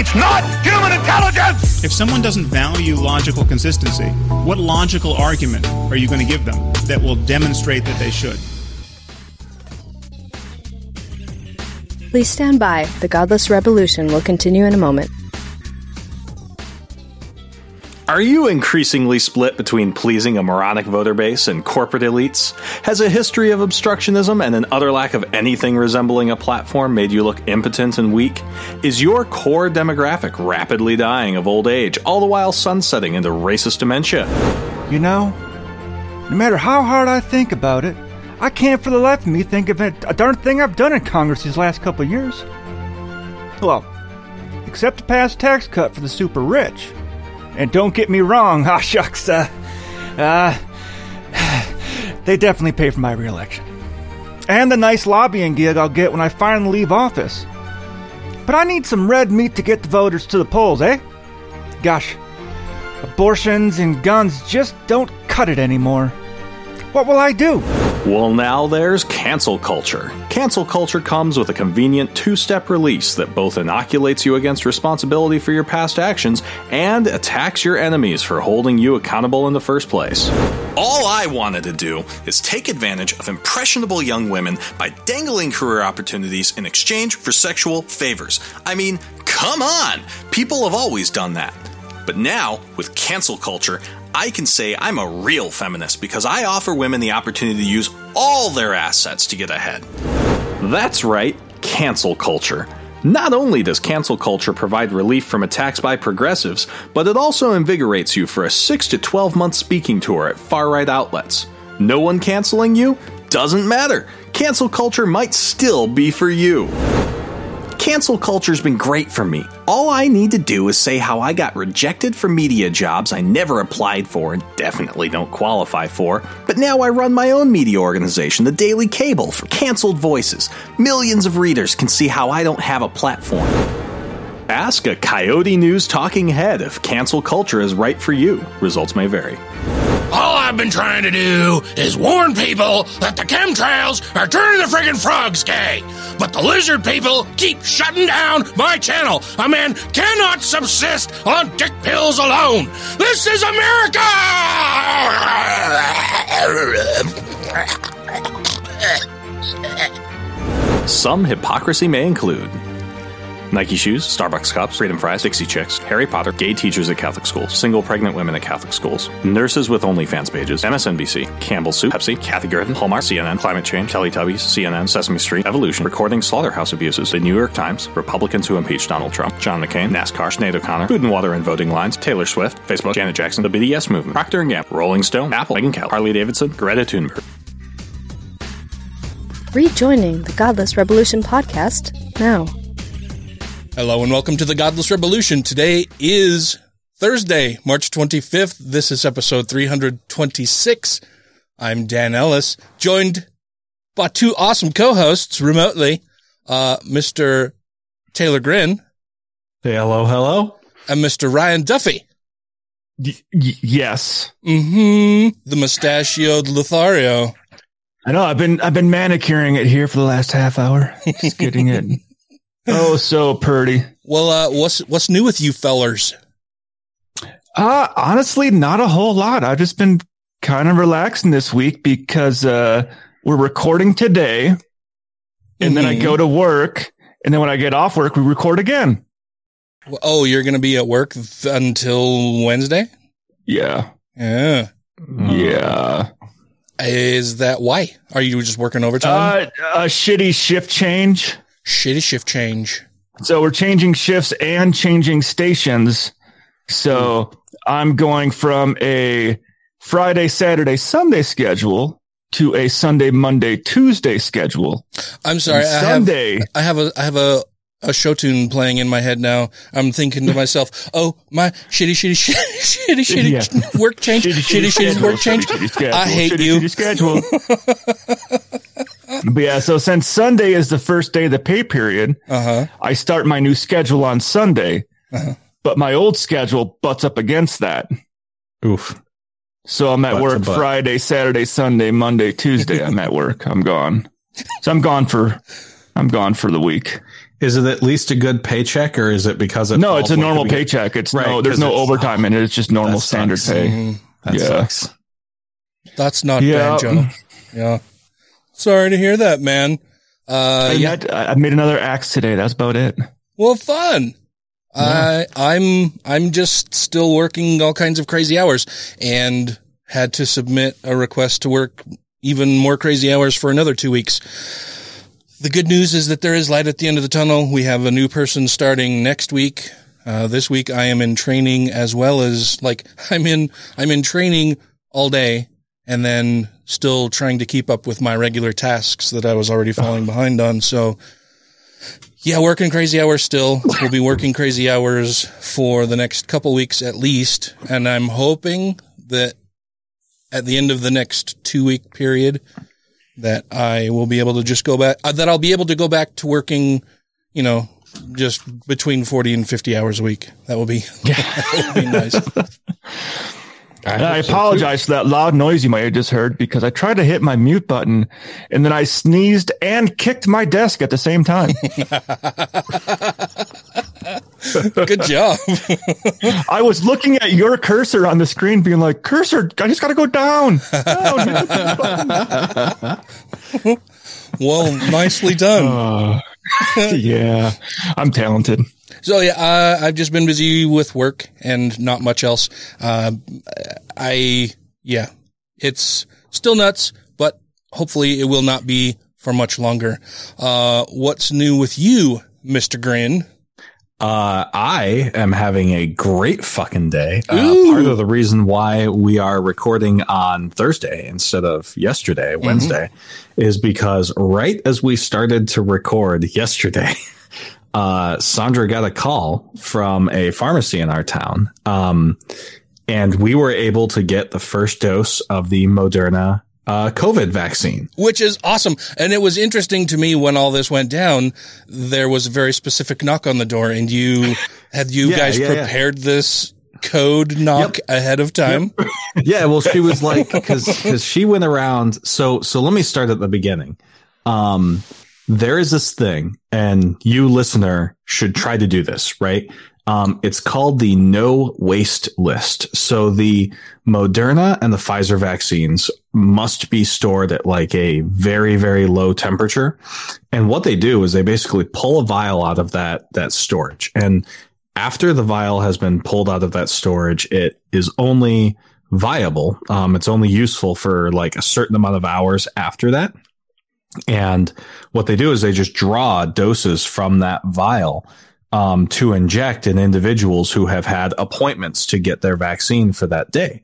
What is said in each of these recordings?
It's not human intelligence! If someone doesn't value logical consistency, what logical argument are you going to give them that will demonstrate that they should? Please stand by. The Godless Revolution will continue in a moment. Are you increasingly split between pleasing a moronic voter base and corporate elites? Has a history of obstructionism and an utter lack of anything resembling a platform made you look impotent and weak? Is your core demographic rapidly dying of old age, all the while sunsetting into racist dementia? You know, no matter how hard I think about it, I can't for the life of me think of a darn thing I've done in Congress these last couple years. Well, except to pass tax cut for the super rich. And don't get me wrong, ah shucks, uh, uh, they definitely pay for my reelection. And the nice lobbying gig I'll get when I finally leave office. But I need some red meat to get the voters to the polls, eh? Gosh, abortions and guns just don't cut it anymore. What will I do? Well, now there's cancel culture. Cancel culture comes with a convenient two step release that both inoculates you against responsibility for your past actions and attacks your enemies for holding you accountable in the first place. All I wanted to do is take advantage of impressionable young women by dangling career opportunities in exchange for sexual favors. I mean, come on! People have always done that. But now, with cancel culture, I can say I'm a real feminist because I offer women the opportunity to use all their assets to get ahead. That's right, cancel culture. Not only does cancel culture provide relief from attacks by progressives, but it also invigorates you for a 6 to 12 month speaking tour at far right outlets. No one canceling you? Doesn't matter. Cancel culture might still be for you. Cancel culture's been great for me. All I need to do is say how I got rejected for media jobs I never applied for and definitely don't qualify for, but now I run my own media organization, the Daily Cable, for canceled voices. Millions of readers can see how I don't have a platform. Ask a Coyote News talking head if cancel culture is right for you. Results may vary. All I've been trying to do is warn people that the chemtrails are turning the friggin' frogs gay. But the lizard people keep shutting down my channel. A man cannot subsist on dick pills alone. This is America! Some hypocrisy may include Nike shoes, Starbucks cups, Freedom fries, Dixie chicks, Harry Potter, gay teachers at Catholic schools, single pregnant women at Catholic schools, nurses with OnlyFans pages, MSNBC, Campbell Soup, Pepsi, Kathy Griffin, Hallmark, CNN, Climate Change, Teletubbies, CNN, Sesame Street, Evolution, recording slaughterhouse abuses, The New York Times, Republicans who impeached Donald Trump, John McCain, NASCAR, Sinead O'Connor, Food and Water and Voting Lines, Taylor Swift, Facebook, Janet Jackson, the BDS Movement, Procter & Gamble, Rolling Stone, Apple, Megyn Kelly, Harley Davidson, Greta Thunberg. Rejoining the Godless Revolution podcast now. Hello and welcome to the Godless Revolution. Today is Thursday, March 25th. This is episode 326. I'm Dan Ellis, joined by two awesome co-hosts remotely, uh, Mr. Taylor Grin. Hey, hello, hello. And Mr. Ryan Duffy. Y- y- yes. Mm-hmm. The mustachioed Lothario. I know. I've been I've been manicuring it here for the last half hour. Just getting it. Oh, so pretty. Well, uh, what's what's new with you fellers? Uh honestly, not a whole lot. I've just been kind of relaxing this week because uh we're recording today, and mm-hmm. then I go to work, and then when I get off work, we record again. Oh, you're going to be at work th- until Wednesday? Yeah. Yeah. Yeah. Is that why? Are you just working overtime? Uh, a shitty shift change. Shitty shift change. So we're changing shifts and changing stations. So hmm. I'm going from a Friday, Saturday, Sunday schedule to a Sunday, Monday, Tuesday schedule. I'm sorry. And I Sunday. Have, I have a I have a a show tune playing in my head now. I'm thinking to myself, "Oh, my shitty, shitty, shitty, shitty, shitty Yeah. work change, shitty, shitty, shitty, work change. Shitty schedule, I hate shitty, you." shitty schedule. but yeah, so since Sunday is the first day of the pay period, uh-huh. I start my new schedule on Sunday. Uh-huh. But my old schedule butts up against that. Oof. So I'm at Butts work. Friday, Saturday, Sunday, Monday, Tuesday. I'm at work. I'm gone. So I'm gone for I'm gone for the week. Is it at least a good paycheck, or is it because it No, it's a normal the paycheck. It's Right, no There's no overtime in it. It's just normal standard pay. Mhm. That Yeah. sucks. That's not Yeah. banjo. Yeah. Sorry to hear that, man. Uh, And yeah. that- I I made another axe today. That's about it. Well, fun. I I'm I'm just still working all kinds of crazy hours and had to submit a request to work even more crazy hours for another two weeks. The good news is that there is light at the end of the tunnel. We have a new person starting next week. Uh, this week I am in training as well as like I'm in I'm in training all day and then still trying to keep up with my regular tasks that I was already falling behind on. So yeah, working crazy hours still. We'll be working crazy hours for the next couple weeks at least. And I'm hoping that at the end of the next two week period that I will be able to just go back, uh, that I'll be able to go back to working, you know, just between 40 and 50 hours a week. That will be, that would be nice. And I apologize for that loud noise you might have just heard because I tried to hit my mute button and then I sneezed and kicked my desk at the same time. Good job. I was looking at your cursor on the screen, being like, "Cursor, I just got to go down." well, nicely done. Uh, yeah, I'm talented. So yeah, uh, I've just been busy with work and not much else. Uh, I yeah, it's still nuts, but hopefully it will not be for much longer. Uh, what's new with you, Mister Grin? Uh, I am having a great fucking day. Uh, part of the reason why we are recording on Thursday instead of yesterday, Wednesday, is because right as we started to record yesterday, uh, Sandra got a call from a pharmacy in our town. Um, and we were able to get the first dose of the Moderna uh, COVID vaccine. Which is awesome. And it was interesting to me when all this went down, there was a very specific knock on the door and you had you Yeah, guys yeah, yeah. prepared this code knock ahead of time. yeah, well, she was like, because because she went around. So so let me start at the beginning. Um, there is this thing, and you listener should try to do this. Right? Um, it's called the no waste list. So the Moderna and the Pfizer vaccines must be stored at like a very very low temperature. And what they do is they basically pull a vial out of that that storage and after the vial has been pulled out of that storage, it is only viable. Um, it's only useful for like a certain amount of hours after that. And what they do is they just draw doses from that vial um, to inject in individuals who have had appointments to get their vaccine for that day.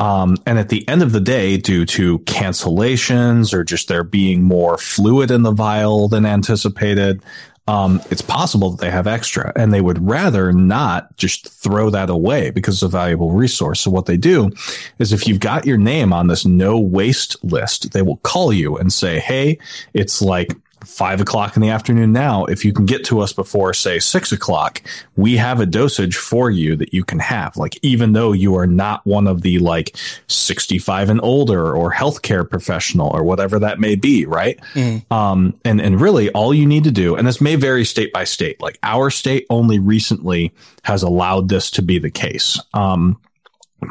Um, and at the end of the day, due to cancellations or just there being more fluid in the vial than anticipated, um, it's possible that they have extra and they would rather not just throw that away because it's a valuable resource. So what they do is if you've got your name on this no waste list, they will call you and say, Hey, it's like five o'clock in the afternoon now. If you can get to us before say six o'clock, we have a dosage for you that you can have. Like, even though you are not one of the like 65 and older or healthcare professional or whatever that may be. Right. Um, and, and really all you need to do, and this may vary state by state, like our state only recently has allowed this to be the case. Um,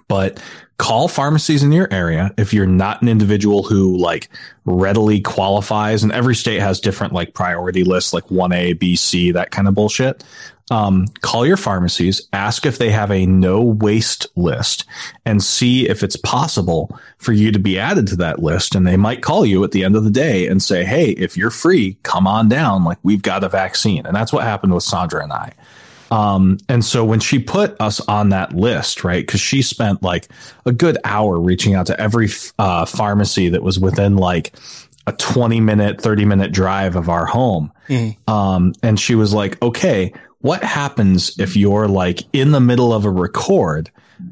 but call pharmacies in your area if you're not an individual who like readily qualifies and every state has different like priority lists like 1a b c that kind of bullshit. Um, call your pharmacies ask if they have a no waste list and see if it's possible for you to be added to that list and they might call you at the end of the day and say hey if you're free come on down. Like we've got a vaccine. And that's what happened with sandra and i um, and so when she put us on that list, right, because she spent like a good hour reaching out to every uh, pharmacy that was within like a 20 minute, 30 minute drive of our home. Um, and she was like, okay, what happens if you're like in the middle of a record?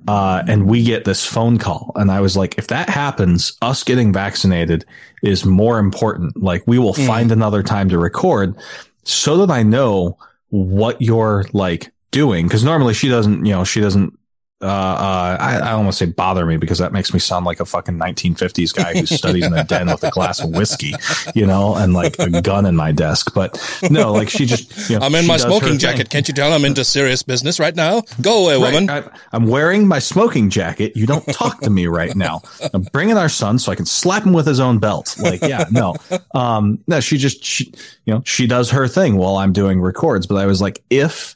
Uh, and we get this phone call. And I was like, if that happens, us getting vaccinated is more important. Like we will Mm. find another time to record so that I know what you're like doing. Cause normally she doesn't, you know, she doesn't, uh, uh, I, I to say bother me because that makes me sound like a fucking 1950s guy who studies in a den with a glass of whiskey, you know, and like a gun in my desk. But no, like she just, you know, I'm in my smoking thing. jacket. Can't you tell I'm into serious business right now? Go away, Right. woman. I, I'm wearing my smoking jacket. You don't talk to me right now. I'm bringing our son so I can slap him with his own belt. Like, yeah, no, um, no, she just, she, you know, she does her thing while I'm doing records. But I was like, if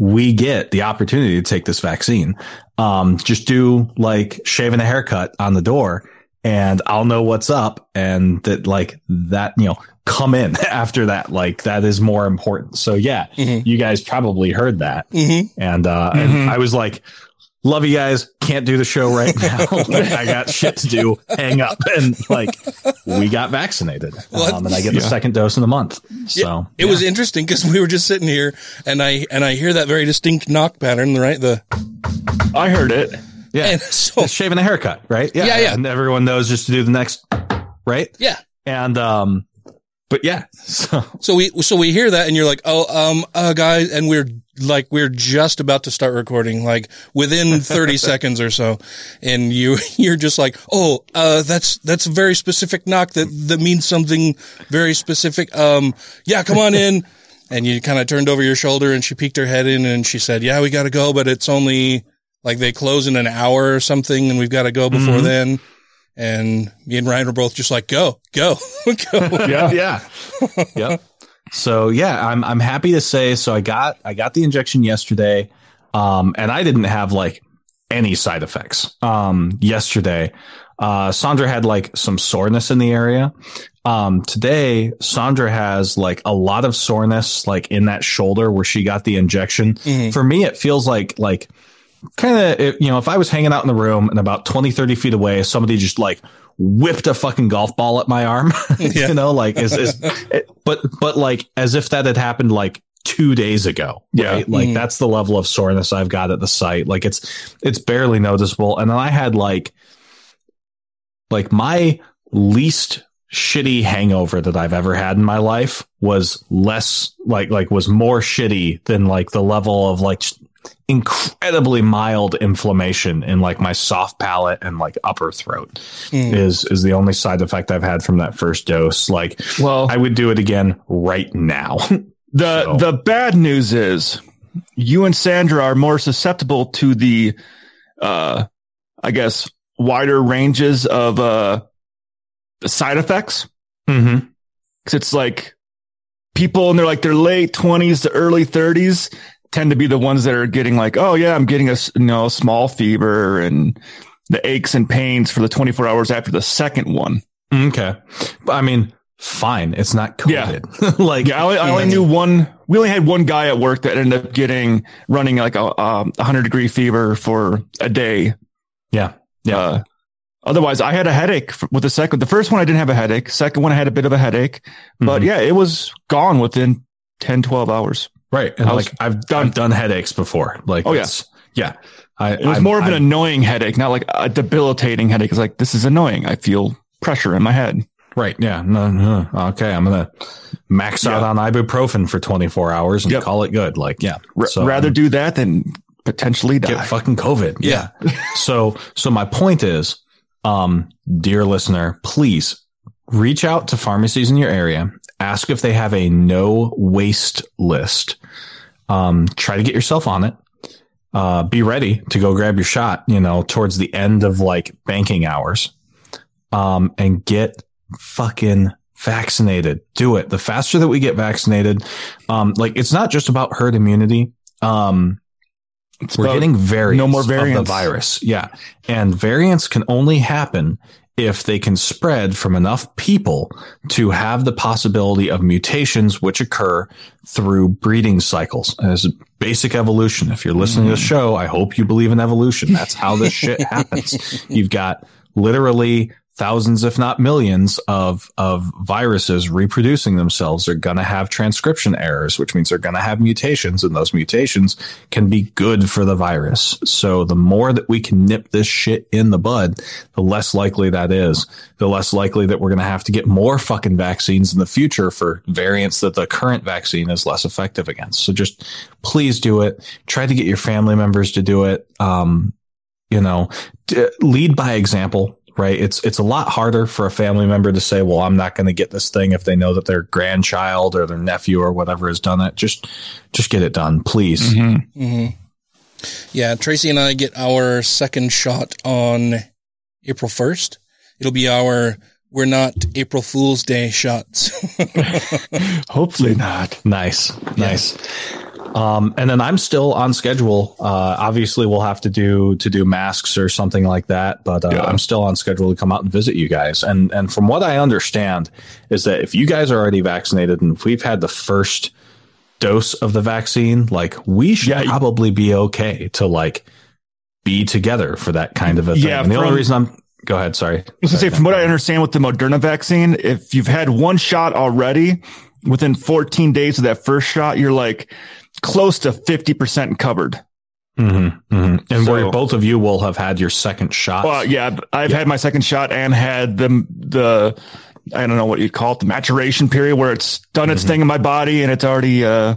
we get the opportunity to take this vaccine, um, just do like shaving a haircut on the door and I'll know what's up and that like that, you know, come in after that. Like that is more important. So yeah, you guys probably heard that. Mm-hmm. And, uh, Mhm. and I was like, love you guys. Can't do the show right now. Like, I got shit to do. Hang up. And like, we got vaccinated. What? Um, and I get the Yeah. second dose in the month. So It was interesting because we were just sitting here and I and I hear that very distinct knock pattern, right? The I heard it. Yeah. And so shaving a haircut, right? Yeah, yeah. And everyone knows just to do the next, right? Yeah. And, um, but yeah, so so we so we hear that and you're like, oh, um, uh, guys, and we're like we're just about to start recording, like within 30 seconds or so, and you you're just like, oh, uh, that's that's a very specific knock that that means something very specific. Um, yeah, come on in. And you kind of turned over your shoulder and she peeked her head in and she said, yeah, we got to go, but it's only like they close in an hour or something and we've got to go before Mhm. then. And me and Ryan were both just like, go, go, go. yeah, yeah, yep. So yeah, I'm I'm happy to say. So I got I got the injection yesterday, um, and I didn't have like any side effects. Um, yesterday, uh, Sandra had like some soreness in the area. Um, today, Sandra has like a lot of soreness, like in that shoulder where she got the injection. Mhm. For me, it feels like like kind of you know if i was hanging out in the room and about 20 30 feet away somebody just like whipped a fucking golf ball at my arm Yeah. you know like is, is it, but but like as if that had happened like two days ago Yeah. right? like Mhm. that's the level of soreness i've got at the site like it's it's barely noticeable and then i had like like my least shitty hangover that I've ever had in my life was less like like was more shitty than like the level of like incredibly mild inflammation in like my soft palate and like upper throat Mm. is is the only side effect I've had from that first dose like Well, I would do it again right now the So- the bad news is you and Sandra are more susceptible to the uh I guess wider ranges of uh side effects mm-hmm. cuz it's like people in their like their late 20s to early 30s tend to be the ones that are getting like oh yeah I'm getting a you know small fever and the aches and pains for the 24 hours after the second one. okay but I mean fine it's not COVID like Yeah, I only, I only knew one. We only had one guy at work that ended up getting running like a um, 100 degree fever for a day. yeah yeah Uh, otherwise, I had a headache with the second. The first one, I didn't have a headache. Second one, I had a bit of a headache, but Mhm. yeah, it was gone within 10, 12 hours. Right and I was like I've done. I've done headaches before like Oh, yeah. yeah I It was I'm- more of an I'm- annoying headache, not like a debilitating headache. It's like, this is annoying. I feel pressure in my head. Right. Yeah. No, no. Okay. I'm going to max out on ibuprofen for 24 hours and Yep. call it good. Like, yeah. So, rather um, do that than potentially die. get fucking COVID. Yeah. so, so my point is, um, dear listener, please reach out to pharmacies in your area. Ask if they have a no waste list. Um, try to get yourself on it. Uh, be ready to go grab your shot, you know, towards the end of like banking hours. Um, and get fucking vaccinated. Do it. The faster that we get vaccinated, um, like it's not just about herd immunity. Um, It's we're getting variants no more of variants. the virus. Yeah. And variants can only happen if they can spread from enough people to have the possibility of mutations which occur through breeding cycles as basic evolution. If you're listening to the mm-hmm. show, I hope you believe in evolution. That's how this shit happens. You've got literally thousands, if not millions, of of viruses reproducing themselves are going to have transcription errors, which means they're going to have mutations, and those mutations can be good for the virus. So the more that we can nip this shit in the bud, the less likely that is. The less likely that we're going to have to get more fucking vaccines in the future for variants that the current vaccine is less effective against. So just please do it. Try to get your family members to do it. Um, you know, d- lead by example right? It's it's a lot harder for a family member to say, "Well, I'm not going to get this thing" if they know that their grandchild or their nephew or whatever has done it. Just just get it done, please. Mm-hmm. Mm-hmm. Yeah, Tracy and I get our second shot on April 1st. It'll be our we're not April Fool's Day shots. Hopefully not. Nice, nice. Um, and then I'm still on schedule. Uh, obviously we'll have to do, to do masks or something like that, but, uh, yeah. I'm still on schedule to come out and visit you guys. And, and from what I understand is that if you guys are already vaccinated and if we've had the first dose of the vaccine, like we should yeah. probably be okay to like be together for that kind of a thing. Yeah, and the from, only reason I'm, go ahead. Sorry. I was gonna say, from what I understand with the Moderna vaccine, if you've had one shot already within 14 days of that first shot, you're like, close to 50% covered. Mm-hmm, mm-hmm. And so, where both of you will have had your second shot. Well, yeah, I've yeah. had my second shot and had the, the, I don't know what you'd call it, the maturation period where it's done its mm-hmm. thing in my body and it's already, uh,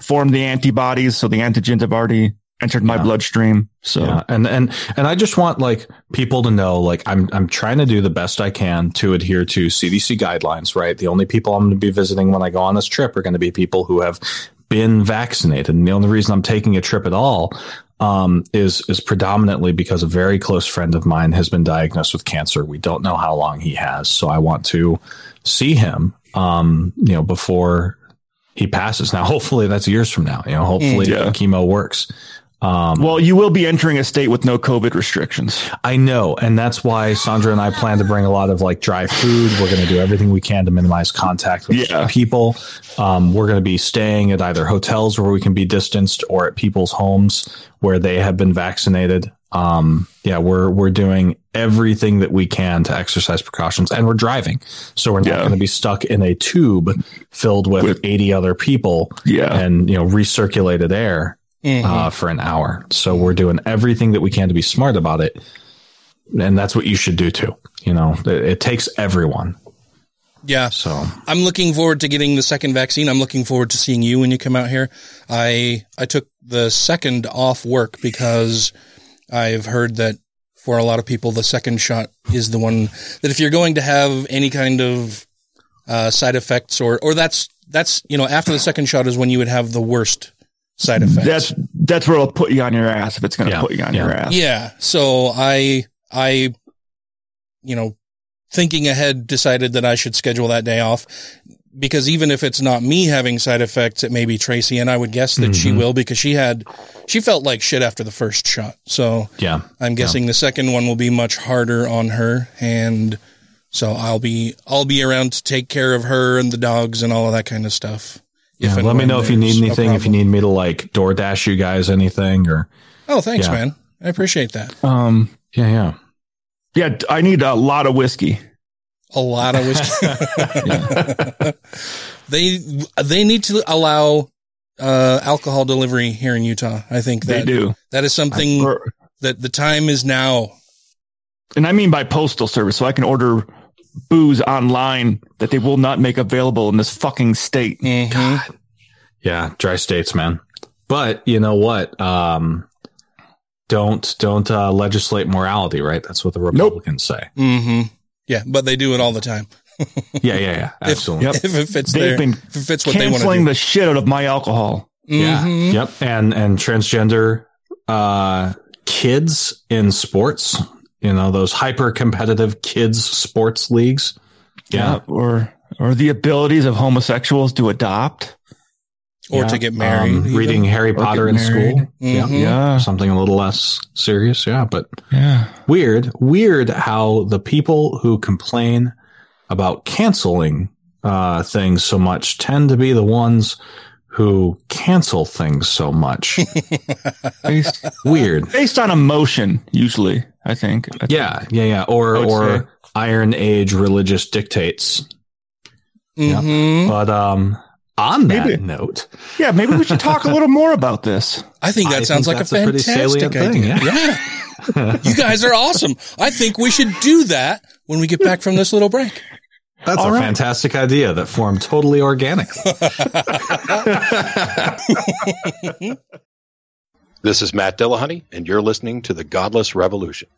formed the antibodies. So the antigens have already entered my yeah. bloodstream. So, yeah. and, and, and I just want like people to know, like I'm, I'm trying to do the best I can to adhere to CDC guidelines, right? The only people I'm going to be visiting when I go on this trip are going to be people who have been vaccinated. And the only reason I'm taking a trip at all um, is is predominantly because a very close friend of mine has been diagnosed with cancer. We don't know how long he has, so I want to see him, um, you know, before he passes. Now, hopefully, that's years from now. You know, hopefully, yeah. chemo works. Um, well, you will be entering a state with no COVID restrictions. I know. And that's why Sandra and I plan to bring a lot of like dry food. We're going to do everything we can to minimize contact with yeah. people. Um, we're going to be staying at either hotels where we can be distanced or at people's homes where they have been vaccinated. Um, yeah, we're, we're doing everything that we can to exercise precautions and we're driving. So we're not yeah. going to be stuck in a tube filled with, with 80 other people yeah. and, you know, recirculated air mm-hmm. uh, for an hour. So we're doing everything that we can to be smart about it. And that's what you should do too. You know, it, it takes everyone. Yeah. So I'm looking forward to getting the second vaccine. I'm looking forward to seeing you when you come out here. I, I took the second off work because I've heard that for a lot of people, the second shot is the one that if you're going to have any kind of uh, side effects or, or that's, that's, you know, after the second shot is when you would have the worst side effects. That's that's where it'll put you on your ass if it's going to yeah. put you on yeah. your ass. Yeah. So I I you know thinking ahead decided that I should schedule that day off because even if it's not me having side effects, it may be Tracy, and I would guess that mm-hmm. she will because she had she felt like shit after the first shot. So yeah, I'm guessing yeah. the second one will be much harder on her, and so I'll be I'll be around to take care of her and the dogs and all of that kind of stuff. Yeah, let me know if you need anything. If you need me to like DoorDash you guys anything or. Oh, thanks, yeah. man. I appreciate that. Um. Yeah. Yeah. Yeah. I need a lot of whiskey. A lot of whiskey. they they need to allow uh, alcohol delivery here in Utah. I think that they do. That is something that the time is now. And I mean by postal service, so I can order booze online that they will not make available in this fucking state. Mm-hmm. God. Yeah, dry states, man. But you know what? Um, don't don't uh, legislate morality, right? That's what the Republicans nope. say. Mm-hmm. Yeah, but they do it all the time. yeah, yeah, yeah, absolutely. If, yep. if it fits, They've their, been if it fits what they want to do. the shit out of my alcohol. Mm-hmm. Yeah, yep, and and transgender uh, kids in sports you know those hyper competitive kids sports leagues yeah. yeah. or or the abilities of homosexuals to adopt or yeah. to get married um, reading harry potter in school mm-hmm. yeah yeah something a little less serious yeah but yeah weird weird how the people who complain about canceling uh, things so much tend to be the ones who cancel things so much. based, Weird. Based on emotion, usually. I think. I Yeah, think. yeah, yeah. Or or say. Iron Age religious dictates. Yeah. Mhm. But um on that Maybe- note, Yeah, maybe we should talk a little more about this. I think that I sounds think like a that's a pretty fantastic thing, yeah. yeah. you guys are awesome. I think we should do that when we get back from this little break. that's All a right. fantastic idea that formed totally organically. This is Matt Dillahunty, and you're listening to The Godless Revolution.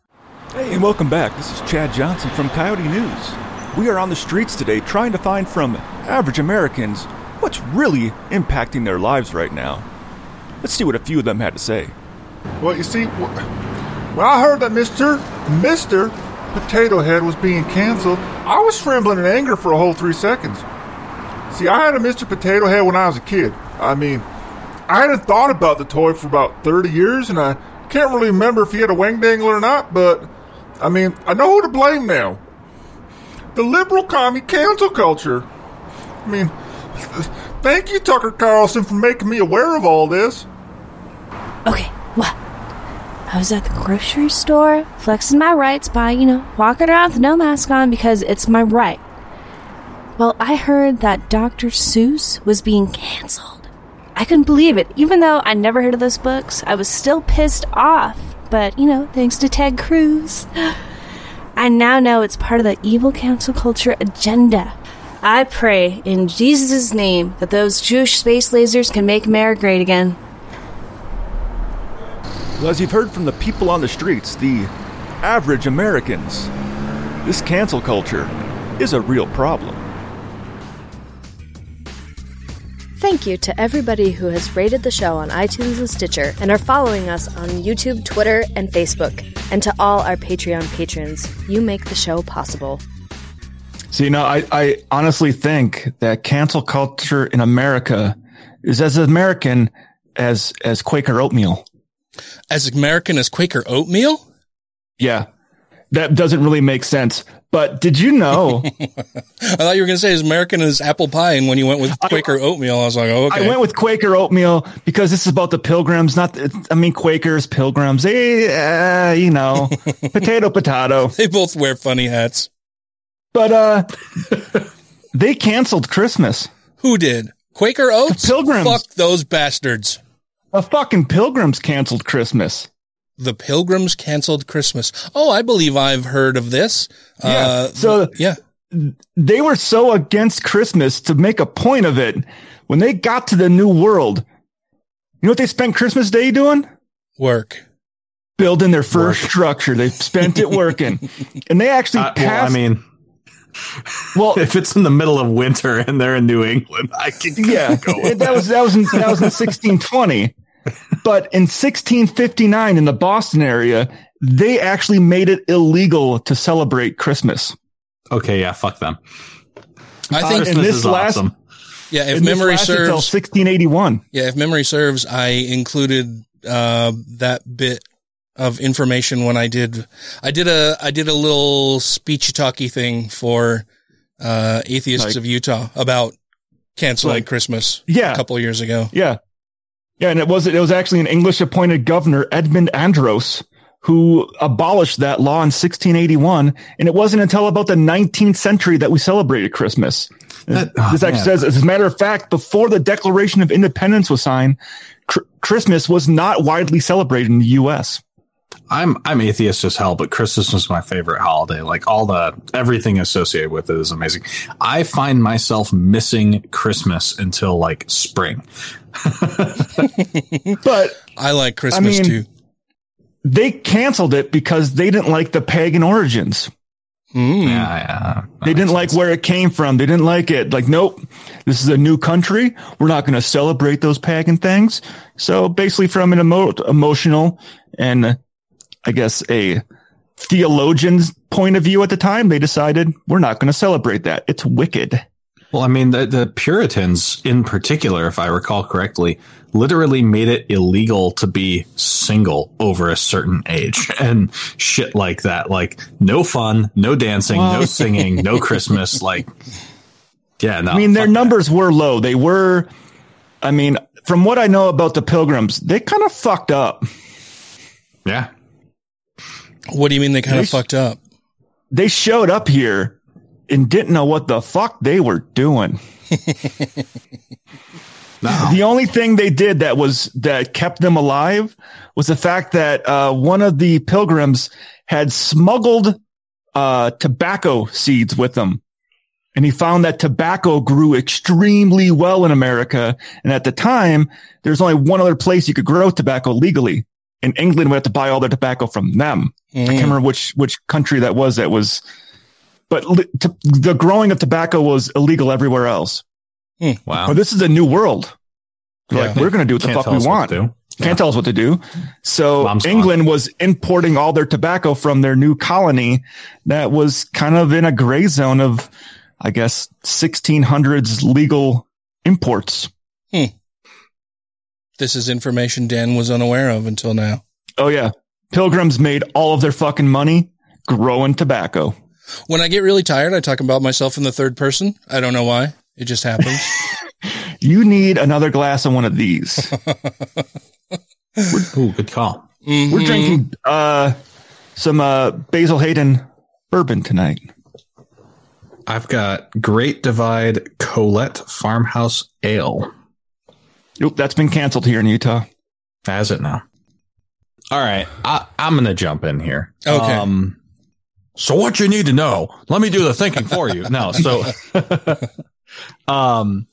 Hey, and welcome back. This is Chad Johnson from Coyote News. We are on the streets today trying to find from average Americans what's really impacting their lives right now. Let's see what a few of them had to say. Well, you see, when I heard that Mr. Mr. Potato Head was being canceled, I was trembling in anger for a whole three seconds. See, I had a Mr. Potato Head when I was a kid. I mean, I hadn't thought about the toy for about 30 years, and I can't really remember if he had a wang dangle or not, but I mean, I know who to blame now. The liberal commie cancel culture. I mean, thank you, Tucker Carlson, for making me aware of all this. Okay, what? I was at the grocery store flexing my rights by, you know, walking around with no mask on because it's my right. Well, I heard that Dr. Seuss was being canceled. I couldn't believe it. Even though I never heard of those books, I was still pissed off. But, you know, thanks to Ted Cruz, I now know it's part of the evil cancel culture agenda. I pray in Jesus' name that those Jewish space lasers can make America great again. Well, as you've heard from the people on the streets, the average Americans, this cancel culture is a real problem. Thank you to everybody who has rated the show on iTunes and Stitcher and are following us on YouTube, Twitter, and Facebook. And to all our Patreon patrons, you make the show possible. So, you know, I, I honestly think that cancel culture in America is as American as, as Quaker oatmeal. As American as Quaker oatmeal? Yeah. That doesn't really make sense. But did you know? I thought you were going to say as American as apple pie, and when you went with Quaker oatmeal, I was like, oh, okay. I went with Quaker oatmeal because this is about the pilgrims, not, the, I mean, Quakers, pilgrims, eh, uh, you know, potato, potato. They both wear funny hats. But, uh, they canceled Christmas. Who did? Quaker Oats? The pilgrims. Fuck those bastards. The fucking pilgrims canceled Christmas. The Pilgrims canceled Christmas. Oh, I believe I've heard of this. Yeah. Uh, so yeah, they were so against Christmas to make a point of it. When they got to the new world, you know what they spent Christmas Day doing? work. Building their first structure. They spent it working, and they actually Uh, well, passed. I mean, well, if it's in the middle of winter and they're in New England, I can yeah, go with that was that was in, that was in 1620. But in 1659, in the Boston area, they actually made it illegal to celebrate Christmas. Okay, yeah, fuck them. I think Christmas this is last- awesome. yeah. If and memory lasted till serves, 1681. yeah, if memory serves, I included uh, that bit of information when I did. I did a I did a little speechy talky thing for uh, atheists Like- of Utah about canceling Like- Christmas. Yeah. a couple of years ago. Yeah. Yeah, and it was it was actually an English appointed governor, Edmund Andros, who abolished that law in 1681, and it wasn't until about the 19th century that we celebrated Christmas. That- oh, this actually man. says, as a matter of fact, before the Declaration of Independence was signed, cr- Christmas was not widely celebrated in the U.S. I'm I'm atheist as hell, but Christmas was my favorite holiday. Like all the everything associated with it is amazing. I find myself missing Christmas until like spring. But I like Christmas mean, too. they canceled it because they didn't like the pagan origins. Mm. Yeah, yeah. They didn't like where it came from. They didn't like it. Like, nope, this is a new country. We're not going to celebrate those pagan things. So basically, from an emo- emotional and I guess a theologian's point of view at the time, they decided we're not going to celebrate that. It's wicked. Well, I mean, the, the Puritans in particular, if I recall correctly, literally made it illegal to be single over a certain age and shit like that. Like, no fun, no dancing, no singing, no Christmas. Like, yeah, no. I mean, their fuck numbers were low. They were, I mean, from what I know about the pilgrims, they kind of fucked up. Yeah. What do you mean they kind They of fucked up? They showed up here and didn't know what the fuck they were doing. The only thing they did that was that kept them alive was the fact that uh, one of the pilgrims had smuggled uh, tobacco seeds with them. And he found that tobacco grew extremely well in America. And at the time, there's only one other place you could grow tobacco legally. In England, we had to buy all their tobacco from them. I can't mm. remember which, which country that was that was, but li- to, the growing of tobacco was illegal everywhere else. Hmm. Wow. But this is a new world. They're Yeah. Like, we're going to do what the Can't fuck we want. Can't tell us what to do. So Mom's gone. England was importing all their tobacco from their new colony that was kind of in a gray zone of, I guess, 1600s legal imports. Hmm. This is information Dan was unaware of until now. Oh yeah. Pilgrims made all of their fucking money growing tobacco. When I get really tired, I talk about myself in the third person. I don't know why. It just happens. You need another glass of one of these. Ooh, good call. We're drinking uh some uh Basil Hayden bourbon tonight. I've got Great Divide Colette Farmhouse Ale. Nope, that's been canceled here in Utah. Has it now? All right, I, I'm going to jump in here. Okay. Um, so what you need to know? Let me do the thinking for you. No, so, um,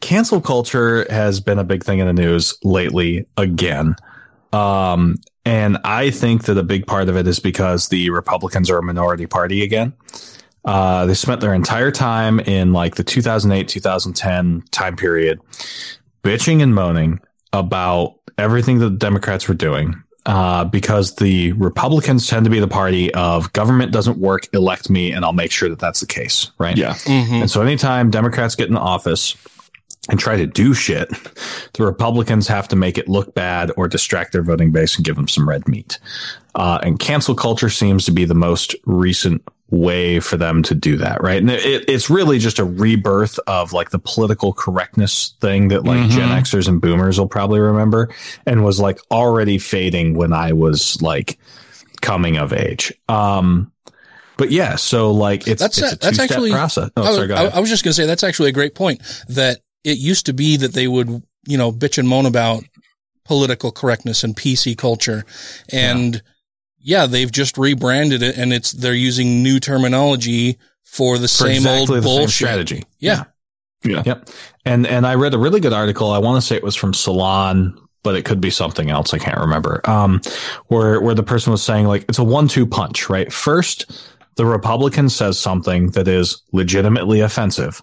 cancel culture has been a big thing in the news lately again. Um, and I think that a big part of it is because the Republicans are a minority party again. Uh, they spent their entire time in like the 2008, 2010 time period bitching and moaning about everything that the Democrats were doing. Uh, because the Republicans tend to be the party of government doesn't work, elect me, and I'll make sure that that's the case, right? Yeah. And so anytime Democrats get in office and try to do shit, the Republicans have to make it look bad or distract their voting base and give them some red meat. Uh, and cancel culture seems to be the most recent way for them to do that, right? And it, it's really just a rebirth of like the political correctness thing that like Gen Mhm. Xers and Boomers will probably remember, and was like already fading when I was like coming of age. Um, but yeah, so like it's that's it's a that's actually process. Oh, I, sorry, go I-. I was just going to say that's actually a great point. That it used to be that they would you know bitch and moan about political correctness and PC culture, and yeah, they've just rebranded it, and it's they're using new terminology for the For same exactly old the same bullshit strategy. Yeah. Yeah. Yep. And and I read a really good article. I want to say it was from Salon, but it could be something else. I can't remember. Um, where where the person was saying like it's a one-two punch, right? First, the Republican says something that is legitimately offensive.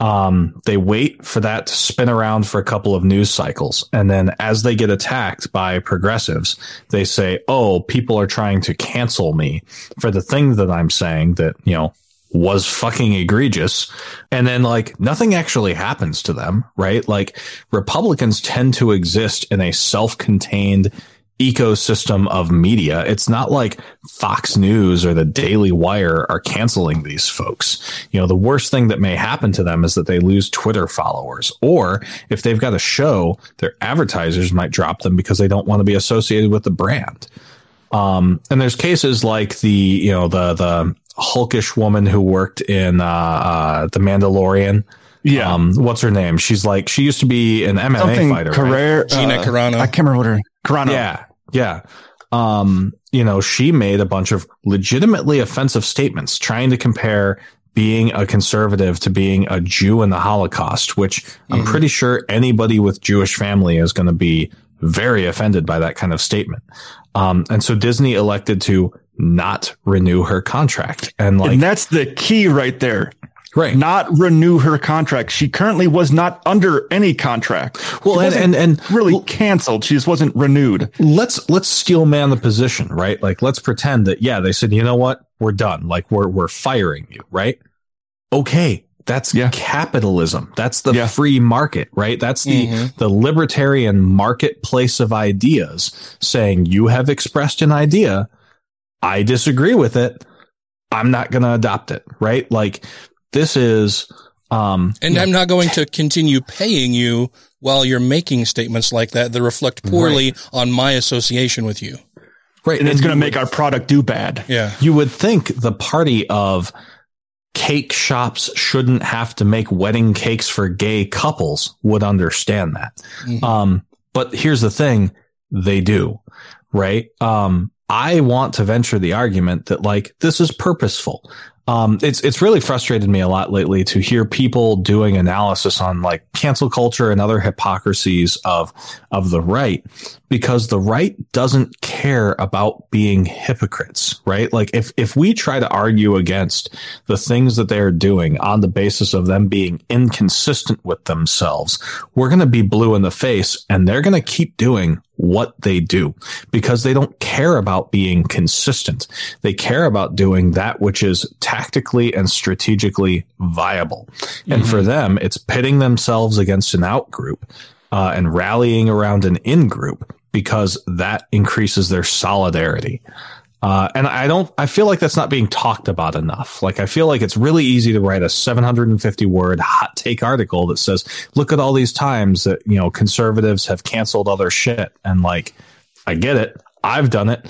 Um, they wait for that to spin around for a couple of news cycles. And then as they get attacked by progressives, they say, Oh, people are trying to cancel me for the thing that I'm saying that, you know, was fucking egregious. And then like nothing actually happens to them, right? Like Republicans tend to exist in a self-contained ecosystem of media. It's not like Fox News or the Daily Wire are canceling these folks. You know, the worst thing that may happen to them is that they lose Twitter followers. Or if they've got a show, their advertisers might drop them because they don't want to be associated with the brand. Um, and there's cases like the, you know, the, the hulkish woman who worked in, uh, uh, The Mandalorian. Yeah. Um, what's her name? She's like, she used to be an MMA Something fighter. right? Carrera, Gina uh, Carano. I can't remember what her Carano. Yeah. Yeah. Um, you know, she made a bunch of legitimately offensive statements trying to compare being a conservative to being a Jew in the Holocaust, which I'm Mm-hmm. pretty sure anybody with Jewish family is going to be very offended by that kind of statement. Um, and so Disney elected to not renew her contract. And like, and that's the key right there. Right. Not renew her contract. She currently was not under any contract. Well, She and- and- and- really canceled. She just wasn't renewed. let's let's steel man the position, right? Like let's pretend that yeah, they said, you know what, we're done. Like we're we're firing you, right? Okay, that's capitalism. That's the free market, right? That's the Mhm. the libertarian marketplace of ideas saying you have expressed an idea, I disagree with it. I'm not going to adopt it, right? Like this is um And I'm not going to continue paying you while you're making statements like that that reflect poorly on my association with you. Right. And it's going to make our product do bad. Yeah. You would think the party of cake shops shouldn't have to make wedding cakes for gay couples would understand that. Um, but here's the thing. They do, right? Um, I want to venture the argument that like this is purposeful. Um, it's, it's really frustrated me a lot lately to hear people doing analysis on like cancel culture and other hypocrisies of, of the right because the right doesn't care about being hypocrites, right? Like if, if we try to argue against the things that they're doing on the basis of them being inconsistent with themselves, we're going to be blue in the face and they're going to keep doing what they do because they don't care about being consistent. They care about doing that which is tactically and strategically viable. And for them, it's pitting themselves against an out group uh, and rallying around an in group because that increases their solidarity. Uh, and I don't, I feel like that's not being talked about enough. Like, I feel like it's really easy to write a 750 word hot take article that says, look at all these times that, you know, conservatives have canceled other shit. And like, I get it. I've done it.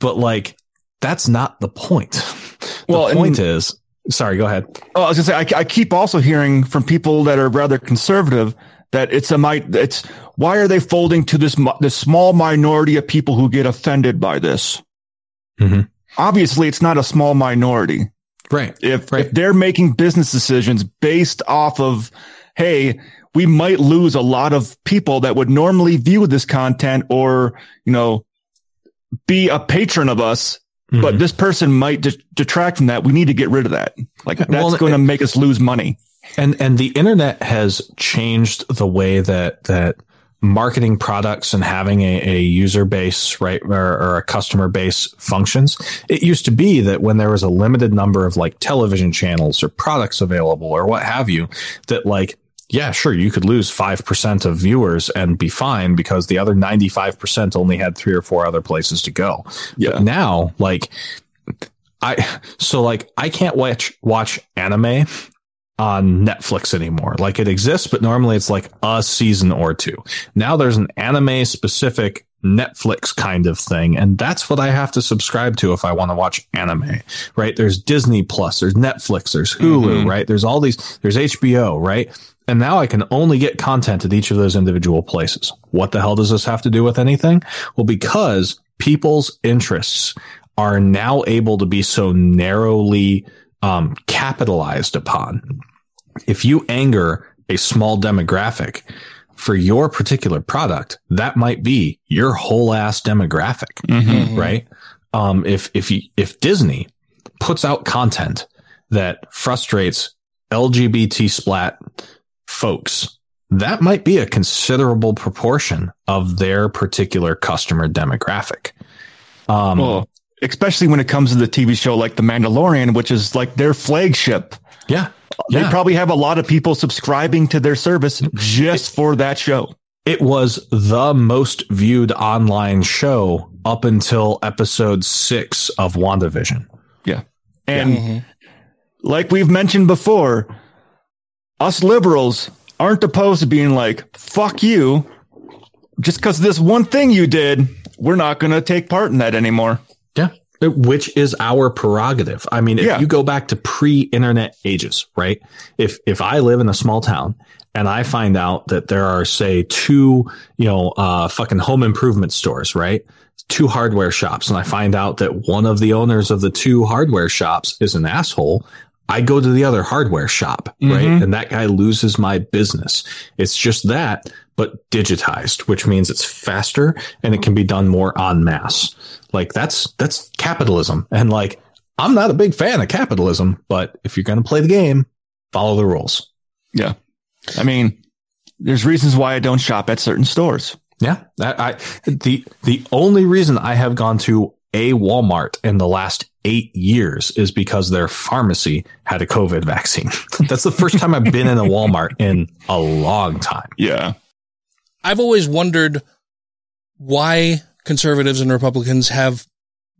But like, that's not the point. The Well, and- point is, sorry, go ahead. Oh, I was gonna say, I, I keep also hearing from people that are rather conservative that it's a might, it's why are they folding to this this small minority of people who get offended by this? Mhm. Obviously, it's not a small minority, right? If if they're making business decisions based off of, hey, we might lose a lot of people that would normally view this content or you know be a patron of us. Mm-hmm. But this person might de- detract from that. We need to get rid of that. Like that's Well, going to make us lose money. And and the internet has changed the way that that marketing products and having a, a user base, right, or, or a customer base functions. It used to be that when there was a limited number of like television channels or products available or what have you, that like yeah, sure, you could lose 5% of viewers and be fine because the other 95% only had three or four other places to go. Yeah. But now, like, I, so like, I can't watch, watch anime on Netflix anymore. Like it exists, but normally it's like a season or two. Now there's an anime specific Netflix kind of thing. And that's what I have to subscribe to if I want to watch anime, right? There's Disney Plus, there's Netflix, there's Hulu, Mhm. right? There's all these, there's HBO, right? And now I can only get content at each of those individual places. What the hell does this have to do with anything? Well, because people's interests are now able to be so narrowly um, capitalized upon. If you anger a small demographic for your particular product, that might be your whole ass demographic, Mhm. right? Um, if if you, if Disney puts out content that frustrates LGBT splat folks, that might be a considerable proportion of their particular customer demographic. Um, well, especially when it comes to the TV show like The Mandalorian, which is like their flagship. Yeah. They Yeah. probably have a lot of people subscribing to their service just for that show. It was the most viewed online show up until episode six of WandaVision. Yeah. And like we've mentioned before, us liberals aren't opposed to being like, fuck you. Just because this one thing you did, we're not going to take part in that anymore. Which is our prerogative. I mean, if Yeah. you go back to pre-internet ages, right? If, if I live in a small town and I find out that there are, say, two, you know, uh, fucking home improvement stores, right? Two hardware shops. And I find out that one of the owners of the two hardware shops is an asshole. I go to the other hardware shop, right? Mhm. And that guy loses my business. It's just that, but digitized, which means it's faster and it can be done more en masse. Like that's, that's capitalism. And like, I'm not a big fan of capitalism, but if you're going to play the game, follow the rules. Yeah. I mean, there's reasons why I don't shop at certain stores. Yeah. That I, the, the only reason I have gone to a Walmart in the last eight years is because their pharmacy had a COVID vaccine. That's the first time I've been in a Walmart in a long time. Yeah. I've always wondered why conservatives and Republicans have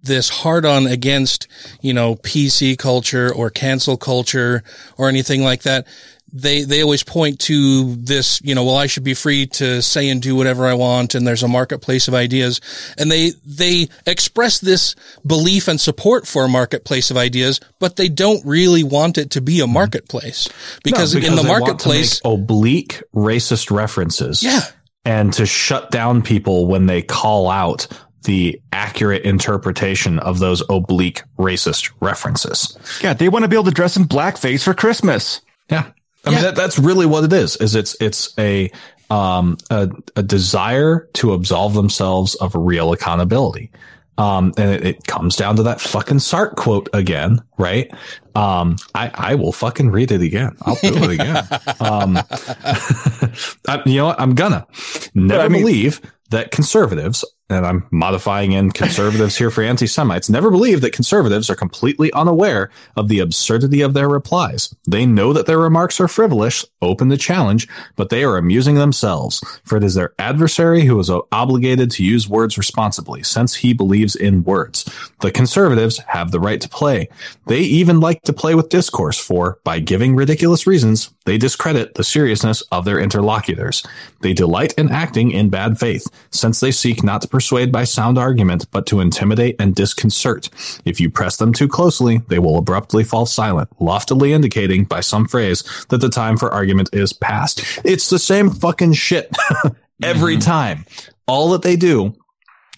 this hard on against, you know, PC culture or cancel culture or anything like that. They, they always point to this, you know, well, I should be free to say and do whatever I want. And there's a marketplace of ideas. And they, they express this belief and support for a marketplace of ideas, but they don't really want it to be a mm-hmm. marketplace because, No, because in the they want to marketplace, oblique racist references. Yeah. And to shut down people when they call out the accurate interpretation of those oblique racist references. Yeah, they want to be able to dress in blackface for Christmas. Yeah. I mean, that, that's really what it is, is it's, it's a, um, a, a desire to absolve themselves of real accountability. Um, and it, it comes down to that fucking Sartre quote again, right? Um, I, I will fucking read it again. I'll do it again. um, I, you know what? I'm gonna never I mean- believe that conservatives, and I'm modifying in conservatives here for anti-Semites, never believe that conservatives are completely unaware of the absurdity of their replies. They know that their remarks are frivolous, open to challenge, but they are amusing themselves, for it is their adversary who is obligated to use words responsibly, since he believes in words. The conservatives have the right to play. They even like to play with discourse, for by giving ridiculous reasons, they discredit the seriousness of their interlocutors. They delight in acting in bad faith, since they seek not to persuade by sound argument, but to intimidate and disconcert. If you press them too closely, they will abruptly fall silent, loftily indicating by some phrase that the time for argument is past. It's the same fucking shit every mm-hmm. time. All that they do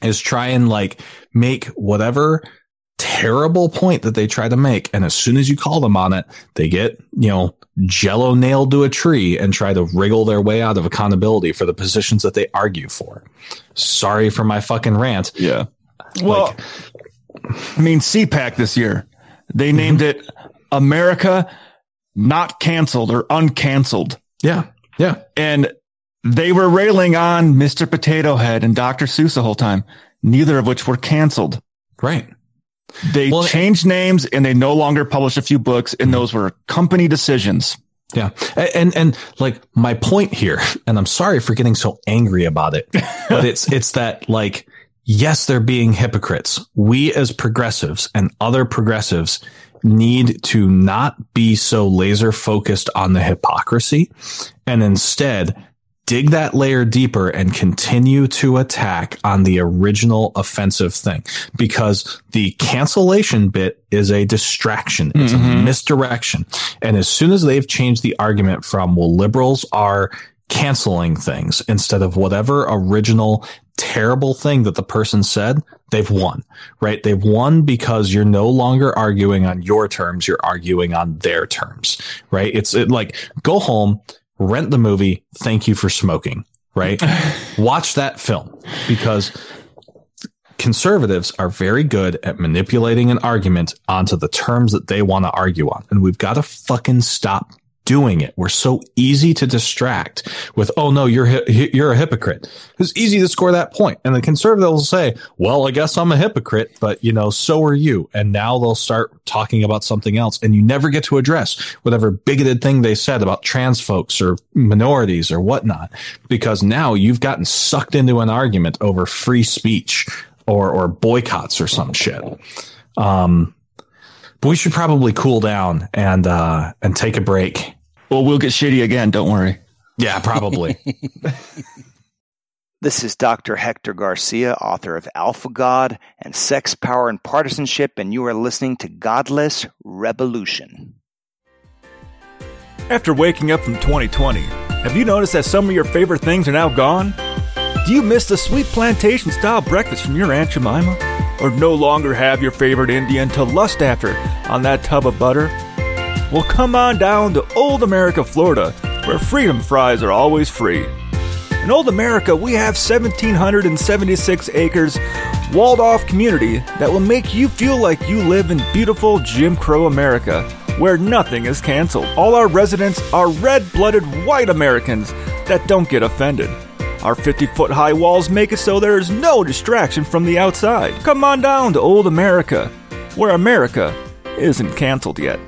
is try and like make whatever terrible point that they try to make. And as soon as you call them on it, they get, you know, jello nailed to a tree and try to wriggle their way out of accountability for the positions that they argue for. Sorry for my fucking rant. Yeah. Well, I mean, CPAC this year, they mm-hmm. named it America Not Canceled or Uncanceled. Yeah. Yeah. And they were railing on Mr. Potato Head and Dr. Seuss the whole time, neither of which were canceled. Right. They changed names and they no longer published a few books, and those were company decisions. Yeah. And, and like my point here, and I'm sorry for getting so angry about it, but it's, it's that like, yes, they're being hypocrites. We as progressives and other progressives need to not be so laser focused on the hypocrisy and instead dig that layer deeper and continue to attack on the original offensive thing because the cancellation bit is a distraction. It's a mm-hmm. misdirection. And as soon as they've changed the argument from, well, liberals are canceling things instead of whatever original terrible thing that the person said, they've won, right? They've won because you're no longer arguing on your terms. You're arguing on their terms, right? It's it, like go home, rent the movie. Thank you for smoking, right? Watch that film because conservatives are very good at manipulating an argument onto the terms that they want to argue on. And we've got to fucking stop doing it. We're so easy to distract with, oh no, you're, you're a hypocrite. It's easy to score that point. And the conservatives will say, well, I guess I'm a hypocrite, but you know, so are you. And now they'll start talking about something else and you never get to address whatever bigoted thing they said about trans folks or minorities or whatnot, because now you've gotten sucked into an argument over free speech or, or boycotts or some shit. Um, we should probably cool down and, uh, and take a break. Well, we'll get shitty again. Don't worry. Yeah, probably. This is Dr. Hector Garcia, author of Alpha God and Sex, Power, and Partisanship, and you are listening to Godless Revolution. After waking up from 2020, have you noticed that some of your favorite things are now gone? Do you miss the sweet plantation style breakfast from your Aunt Jemima? Or no longer have your favorite Indian to lust after on that tub of butter? Well, come on down to Old America, Florida, where freedom fries are always free. In Old America, we have 1,776 acres walled off community that will make you feel like you live in beautiful Jim Crow America, where nothing is canceled. All our residents are red blooded white Americans that don't get offended. Our 50 foot high walls make it so there is no distraction from the outside. Come on down to Old America, where America isn't canceled yet.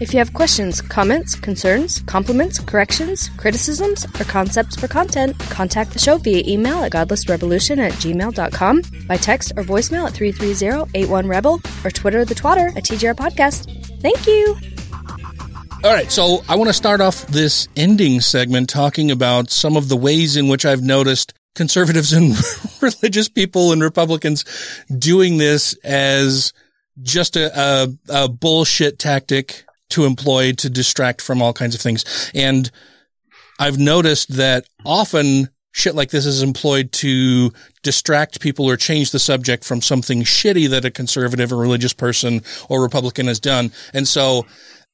If you have questions, comments, concerns, compliments, corrections, criticisms, or concepts for content, contact the show via email at godlessrevolution at gmail.com, by text or voicemail at 330-81-REBEL, or Twitter the twatter at TGR Podcast. Thank you! All right, so I want to start off this ending segment talking about some of the ways in which I've noticed conservatives and religious people and Republicans doing this as just a, a, a, bullshit tactic to employ to distract from all kinds of things. And I've noticed that often shit like this is employed to distract people or change the subject from something shitty that a conservative or religious person or Republican has done. And so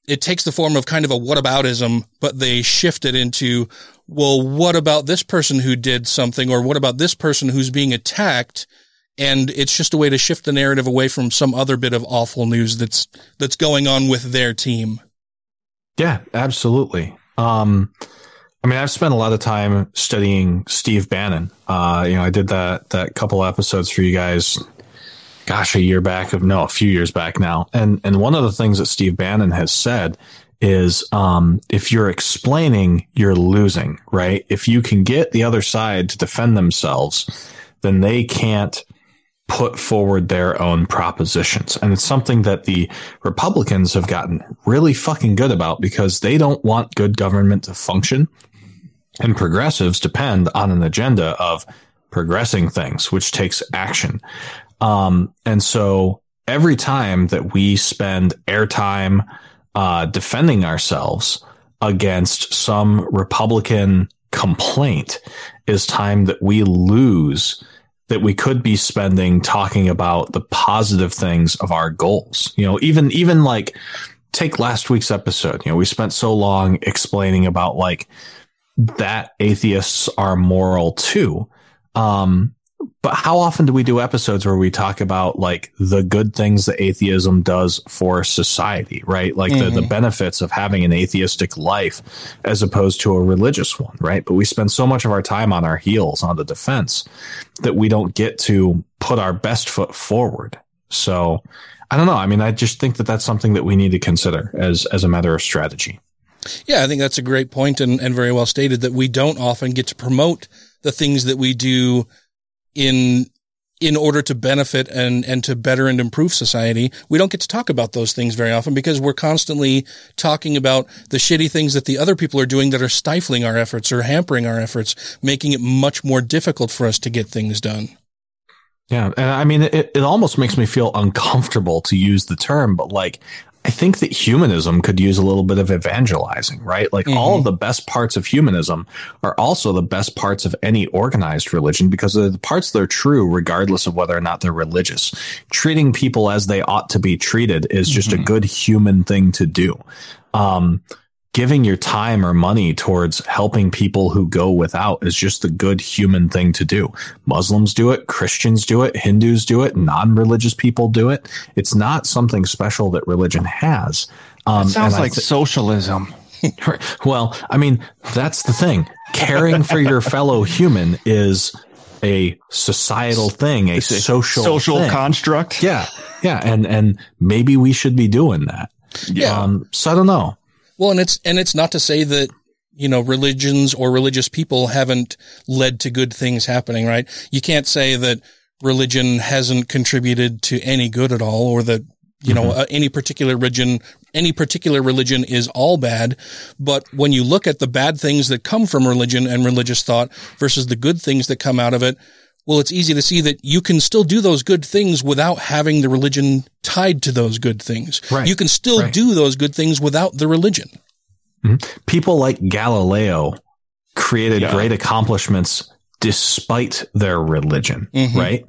it takes the form of kind of a whataboutism, but they shift it into, well, what about this person who did something or what about this person who's being attacked? And it's just a way to shift the narrative away from some other bit of awful news that's, that's going on with their team. Yeah, absolutely. Um, I mean, I've spent a lot of time studying Steve Bannon. Uh, you know, I did that, that couple episodes for you guys gosh, a year back of no, a few years back now. And and one of the things that Steve Bannon has said is um, if you're explaining, you're losing, right? If you can get the other side to defend themselves, then they can't put forward their own propositions. And it's something that the Republicans have gotten really fucking good about because they don't want good government to function. And progressives depend on an agenda of progressing things, which takes action. Um, and so every time that we spend airtime uh, defending ourselves against some Republican complaint is time that we lose that we could be spending talking about the positive things of our goals. You know, even, even like take last week's episode, you know, we spent so long explaining about like that atheists are moral too. Um, but how often do we do episodes where we talk about like the good things that atheism does for society, right? Like mm-hmm. the, the mm-hmm. benefits of having an atheistic life as opposed to a religious one, right? But we spend so much of our time on our heels on the defense that we don't get to put our best foot forward. So I don't know. I mean, I just think that that's something that we need to consider as, as a matter of strategy. Yeah, I think that's a great point and, and very well stated that we don't often get to promote the things that we do in in order to benefit and, and to better and improve society. We don't get to talk about those things very often because we're constantly talking about the shitty things that the other people are doing that are stifling our efforts or hampering our efforts, making it much more difficult for us to get things done. Yeah. And I mean, it, it almost makes me feel uncomfortable to use the term, but like, I think that humanism could use a little bit of evangelizing, right? Like mm-hmm. all of the best parts of humanism are also the best parts of any organized religion because they're the parts that are true regardless of whether or not they're religious. Treating people as they ought to be treated is just mm-hmm. a good human thing to do. Um, giving your time or money towards helping people who go without is just the good human thing to do. Muslims do it, Christians do it, Hindus do it, non-religious people do it. It's not something special that religion has. Um, it sounds like th- socialism. well, I mean, that's the thing. Caring for your fellow human is a societal thing, a social social thing. construct. Yeah, yeah, and and maybe we should be doing that. Yeah. Um, so I don't know. Well, and it's, and it's not to say that, you know, religions or religious people haven't led to good things happening, right? You can't say that religion hasn't contributed to any good at all or that, you mm-hmm. know, uh, any particular religion, any particular religion is all bad. But when you look at the bad things that come from religion and religious thought versus the good things that come out of it, well, it's easy to see that you can still do those good things without having the religion tied to those good things. Right. You can still right. do those good things without the religion. Mm-hmm. People like Galileo created yeah. great accomplishments despite their religion, mm-hmm. right?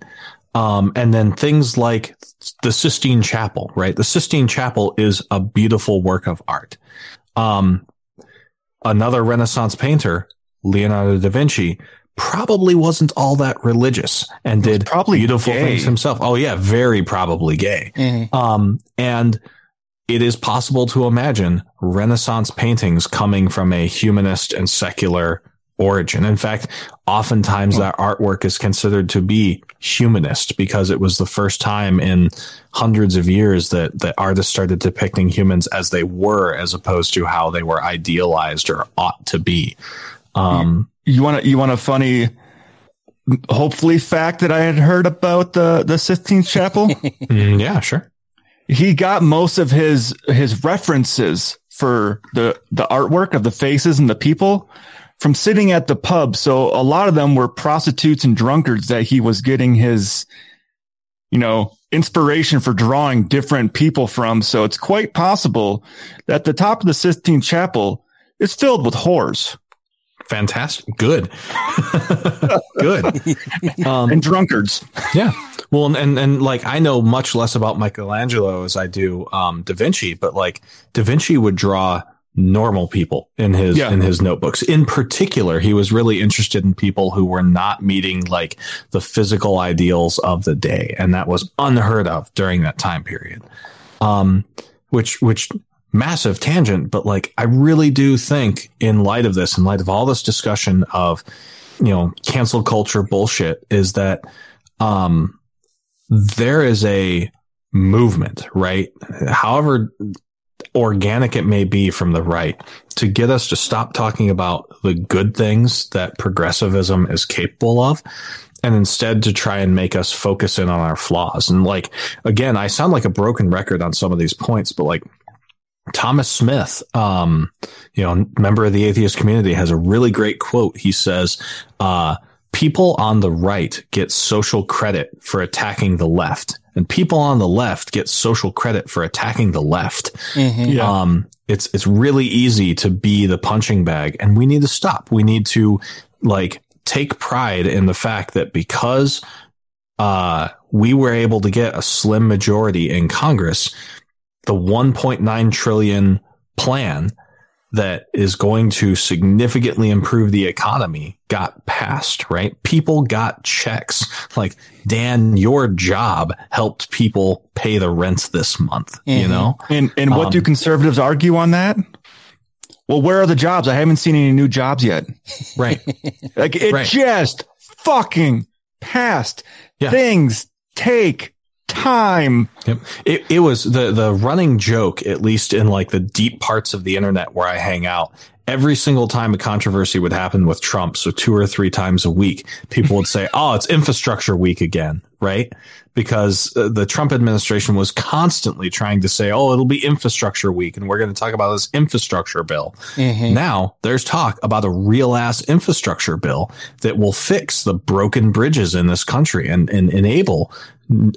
Um, and then things like the Sistine Chapel, right? The Sistine Chapel is a beautiful work of art. Um, another Renaissance painter, Leonardo da Vinci, probably wasn't all that religious and did probably beautiful gay. things himself. Oh yeah, very probably gay. Mm-hmm. Um, and it is possible to imagine Renaissance paintings coming from a humanist and secular origin. In fact, oftentimes that artwork is considered to be humanist because it was the first time in hundreds of years that, that artists started depicting humans as they were, as opposed to how they were idealized or ought to be. Um, you want to, you want a funny, hopefully fact that I had heard about the, the Sistine Chapel? Mm, yeah, sure. He got most of his, his references for the, the artwork of the faces and the people from sitting at the pub. So a lot of them were prostitutes and drunkards that he was getting his, you know, inspiration for drawing different people from. So it's quite possible that the top of the Sistine Chapel is filled with whores. Fantastic. Good. Good. Um, and drunkards. Yeah. Well, and, and, and like I know much less about Michelangelo as I do um, Da Vinci, but like Da Vinci would draw normal people in his yeah. in his notebooks. In particular, he was really interested in people who were not meeting like the physical ideals of the day, and that was unheard of during that time period. Um, which which massive tangent, but like I really do think in light of this, in light of all this discussion of you know cancel culture bullshit, is that um there is a movement, right? However organic it may be from the right to get us to stop talking about the good things that progressivism is capable of and instead to try and make us focus in on our flaws. And like, again, I sound like a broken record on some of these points, but like Thomas Smith, um, you know, member of the atheist community has a really great quote. He says, uh, people on the right get social credit for attacking the left and people on the left get social credit for attacking the left. Mm-hmm. Yeah. Um, it's, it's really easy to be the punching bag and we need to stop. We need to like take pride in the fact that because, uh, we were able to get a slim majority in Congress, the 1.9 trillion plan that is going to significantly improve the economy got passed, right? People got checks. Like, Dan, your job helped people pay the rent this month, mm-hmm. you know? And, and what um, do conservatives argue on that? Well, where are the jobs? I haven't seen any new jobs yet. Right. like, it right. just fucking passed. Yeah. Things take time. Yep. It, it was the, the running joke, at least in like the deep parts of the internet where I hang out. Every single time a controversy would happen with Trump, so two or three times a week, people would say, "Oh, it's infrastructure week again," right? Because uh, the Trump administration was constantly trying to say, "Oh, it'll be infrastructure week, and we're going to talk about this infrastructure bill." Mm-hmm. Now there's talk about a real ass infrastructure bill that will fix the broken bridges in this country and, and enable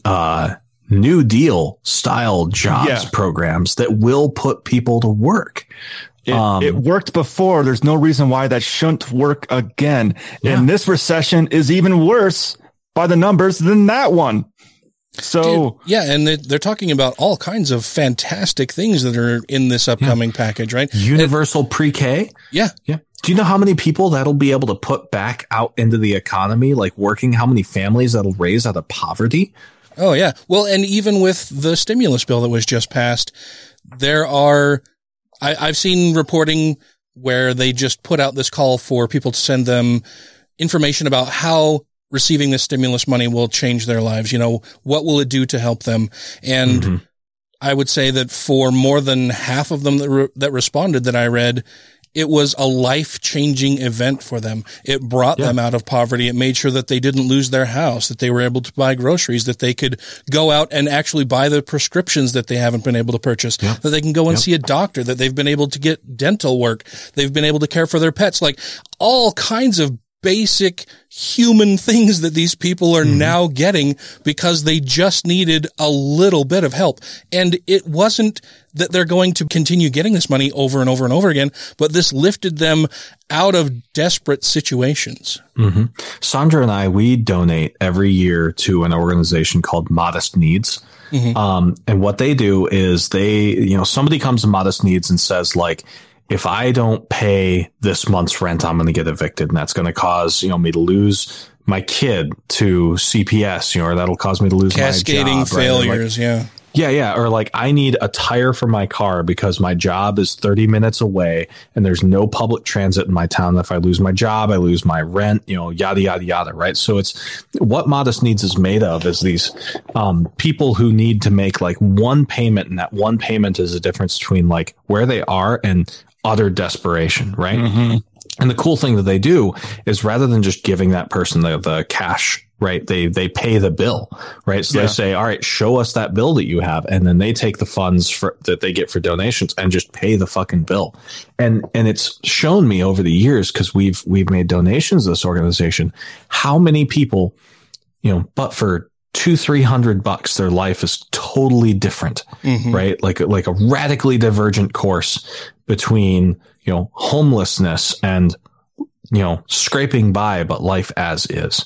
uh, New Deal style jobs yeah. programs that will put people to work. It, um, it, worked before. There's no reason why that shouldn't work again. Yeah. And this recession is even worse by the numbers than that one. So Dude, yeah, and they're talking about all kinds of fantastic things that are in this upcoming yeah. package, right? Universal pre-K. Yeah, yeah. Do you know how many people that'll be able to put back out into the economy, like working? How many families that'll raise out of poverty? Oh yeah. Well, and even with the stimulus bill that was just passed, there are, I, I've seen reporting where they just put out this call for people to send them information about how receiving this stimulus money will change their lives. You know, what will it do to help them? And mm-hmm. I would say that for more than half of them that, re- that responded that I read, it was a life changing event for them. It brought yeah. them out of poverty. It made sure that they didn't lose their house, that they were able to buy groceries, that they could go out and actually buy the prescriptions that they haven't been able to purchase, yeah. that they can go and see a doctor, that they've been able to get dental work. They've been able to care for their pets, like all kinds of basic human things that these people are mm-hmm. now getting because they just needed a little bit of help. And it wasn't that they're going to continue getting this money over and over and over again, but this lifted them out of desperate situations. Mm-hmm. Sandra and I, we donate every year to an organization called Modest Needs. Mm-hmm. Um, and what they do is they, you know, somebody comes to Modest Needs and says like, if I don't pay this month's rent, I'm going to get evicted and that's going to cause, you know, me to lose my kid to CPS, you know, or that'll cause me to lose cascading my job, Cascading failures. Right? yeah. Yeah, yeah. Or like, I need a tire for my car because my job is 30 minutes away and there's no public transit in my town. If I lose my job, I lose my rent, you know, yada, yada, yada. Right. So it's what Modest Needs is made of is these um, people who need to make like one payment. And that one payment is a difference between like where they are and utter desperation. Right. Mm-hmm. And the cool thing that they do is rather than just giving that person the, the cash right? They they pay the bill, right? So Yeah. they say, "All right, show us that bill that you have," and then they take the funds for that they get for donations and just pay the fucking bill. And and it's shown me over the years because we've we've made donations to this organization how many people, you know, but for two three hundred bucks, their life is totally different, Mhm. right? Like like a radically divergent course between you know homelessness and you know scraping by, but life as is.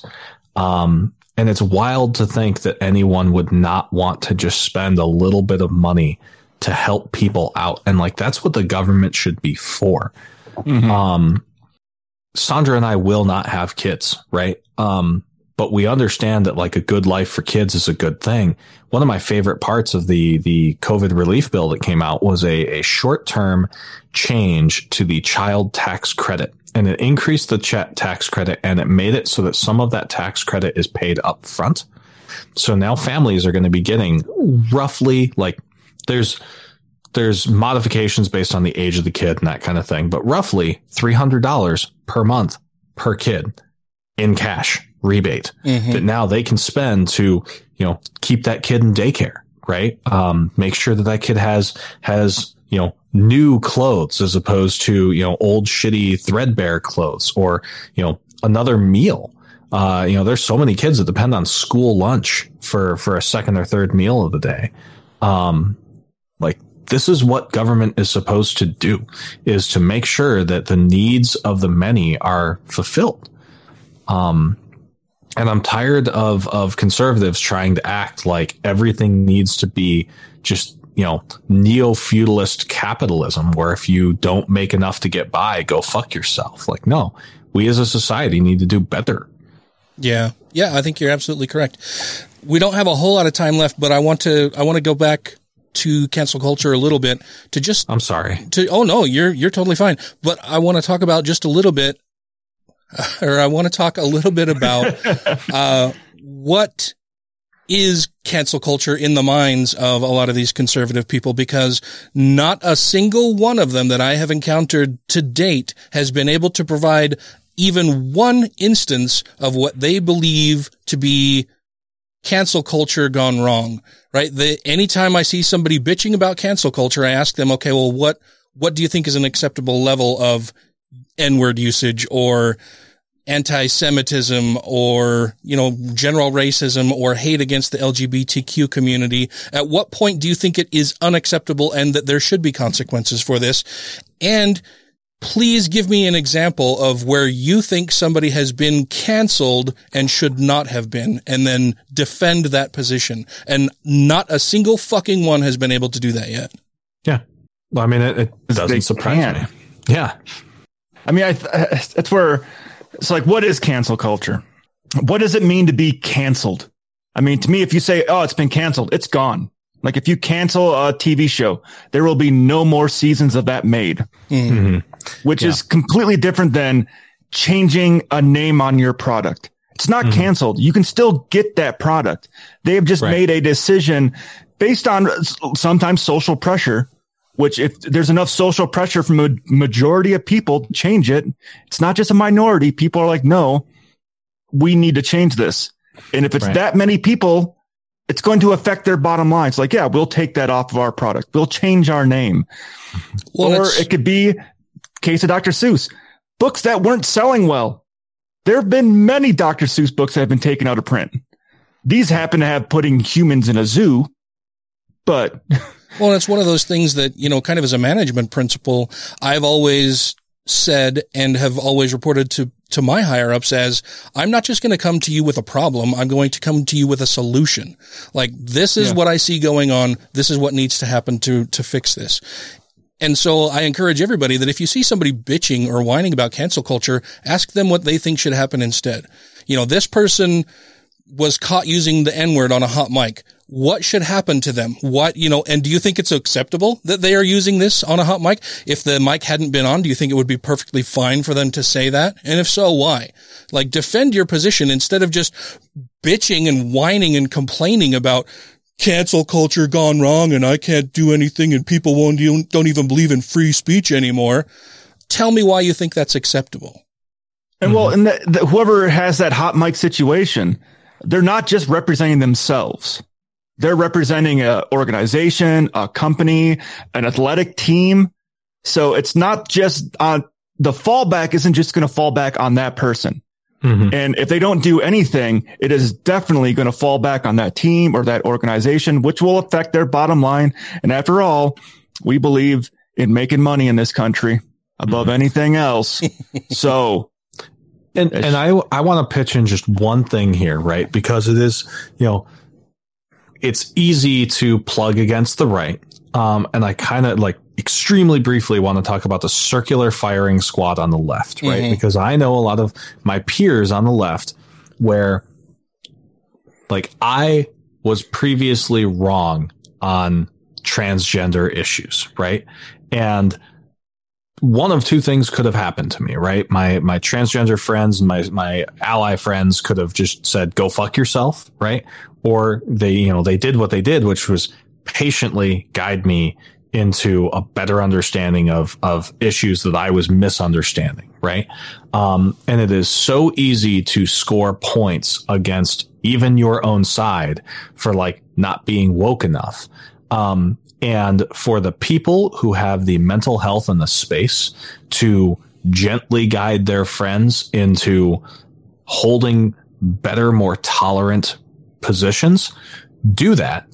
Um, and it's wild to think that anyone would not want to just spend a little bit of money to help people out. And like, that's what the government should be for. Um, Sandra and I will not have kids, right? Um, but we understand that like a good life for kids is a good thing. One of my favorite parts of the, the COVID relief bill that came out was a, a short term change to the child tax credit and it increased the ch- tax credit and it made it so that some of that tax credit is paid up front. So now families are going to be getting roughly like there's there's modifications based on the age of the kid and that kind of thing, but roughly $300 per month per kid in cash rebate Mhm. that now they can spend to, you know, keep that kid in daycare, right? Um, make sure that that kid has, has, you know, new clothes as opposed to, you know, old shitty threadbare clothes or, you know, another meal. Uh, you know, there's so many kids that depend on school lunch for, for a second or third meal of the day. Um, like this is what government is supposed to do is to make sure that the needs of the many are fulfilled. Um, and I'm tired of, of conservatives trying to act like everything needs to be just, you know, neo feudalist capitalism, where if you don't make enough to get by, go fuck yourself. Like, no, we as a society need to do better. Yeah. Yeah, I think you're absolutely correct. We don't have a whole lot of time left, but I want to I want to go back to cancel culture a little bit to just I'm sorry. to oh no, you're you're totally fine. But I want to talk about just a little bit or I want to talk a little bit about uh what is cancel culture in the minds of a lot of these conservative people because not a single one of them that I have encountered to date has been able to provide even one instance of what they believe to be cancel culture gone wrong, right? The, anytime I see somebody bitching about cancel culture, I ask them, okay, well, what, what do you think is an acceptable level of N-word usage or anti-Semitism or, you know, general racism or hate against the LGBTQ community? At what point do you think it is unacceptable and that there should be consequences for this? And please give me an example of where you think somebody has been canceled and should not have been and then defend that position. And not a single fucking one has been able to do that yet. Yeah. Well, I mean, it, it doesn't surprise can't. me. Yeah. I mean, I that's uh, where it's like, what is cancel culture? What does it mean to be canceled? I mean, to me, if you say, "Oh, it's been canceled," it's gone. Like if you cancel a TV show, there will be no more seasons of that made, Mhm. which is completely different than changing a name on your product. It's not mm-hmm. canceled. You can still get that product. They have just Right. made a decision based on sometimes social pressure, which if there's enough social pressure from a majority of people to change it, it's not just a minority. People are like, no, we need to change this. And if it's Right. that many people, it's going to affect their bottom lines. Like, yeah, we'll take that off of our product. We'll change our name. Well, or it could be case of Dr. Seuss, books that weren't selling well. There have been many Dr. Seuss books that have been taken out of print. These happen to have putting humans in a zoo, but Well, it's one of those things that, you know, kind of as a management principle, I've always said and have always reported to, to my higher ups as I'm not just going to come to you with a problem. I'm going to come to you with a solution. Like this is Yeah. what I see going on. This is what needs to happen to, to fix this. And so I encourage everybody that if you see somebody bitching or whining about cancel culture, ask them what they think should happen instead. You know, this person was caught using the N word on a hot mic, what should happen to them? What, you know, and do you think it's acceptable that they are using this on a hot mic? If the mic hadn't been on, do you think it would be perfectly fine for them to say that? And if so, why? Like defend your position instead of just bitching and whining and complaining about cancel culture gone wrong and I can't do anything and people won't, don't even believe in free speech anymore. Tell me why you think that's acceptable. And well, mm-hmm. and the, the, whoever has that hot mic situation, they're not just representing themselves. They're representing a organization, a company, an athletic team. So it's not just on the fallback isn't just going to fall back on that person. Mm-hmm. And if they don't do anything, it is definitely going to fall back on that team or that organization, which will affect their bottom line. And after all, we believe in making money in this country above mm-hmm. anything else. so and and I I want to pitch in just one thing here, right? Because it is, you know, it's easy to plug against the right. Um, and I kind of like extremely briefly want to talk about the circular firing squad on the left, right? Mm-hmm. Because I know a lot of my peers on the left where like I was previously wrong on transgender issues, right? And one of two things could have happened to me, right? My my transgender friends and my my ally friends could have just said, "Go fuck yourself," right? Or they, you know, they did what they did, which was patiently guide me into a better understanding of of issues that I was misunderstanding, right? Um, and it is so easy to score points against even your own side for like not being woke enough. Um, and for the people who have the mental health and the space to gently guide their friends into holding better, more tolerant positions, do that.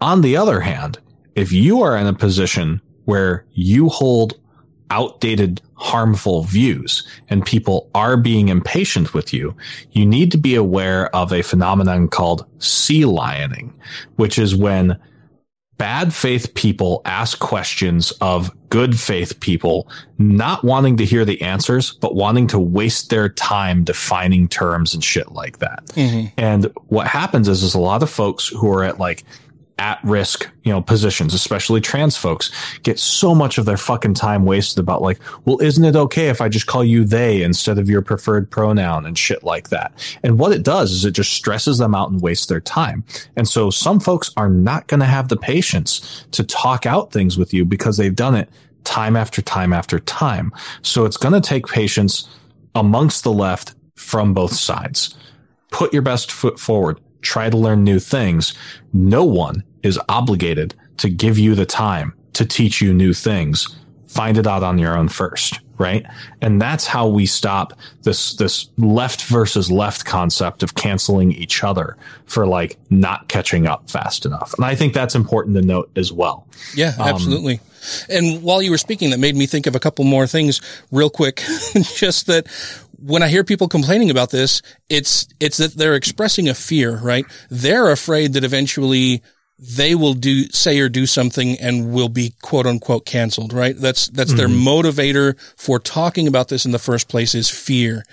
On the other hand, if you are in a position where you hold outdated, harmful views and people are being impatient with you, you need to be aware of a phenomenon called sea lioning, which is when bad faith people ask questions of good faith people, not wanting to hear the answers, but wanting to waste their time defining terms and shit like that. Mm-hmm. And what happens is, is a lot of folks who are at like at risk, you know, positions, especially trans folks, get so much of their fucking time wasted about like, well, isn't it okay if I just call you they instead of your preferred pronoun and shit like that? And what it does is it just stresses them out and wastes their time. And so some folks are not going to have the patience to talk out things with you because they've done it time after time after time. So it's going to take patience amongst the left from both sides. Put your best foot forward try to learn new things. No one is obligated to give you the time to teach you new things. Find it out on your own first, right? And that's how we stop this, this left versus left concept of canceling each other for like not catching up fast enough. And I think that's important to note as well. Yeah, um, absolutely. and while you were speaking, that made me think of a couple more things real quick. Just that when I hear people complaining about this, it's, it's that they're expressing a fear, right? They're afraid that eventually they will do, say or do something and will be quote unquote canceled, right? That's, that's mm-hmm. their motivator for talking about this in the first place is fear.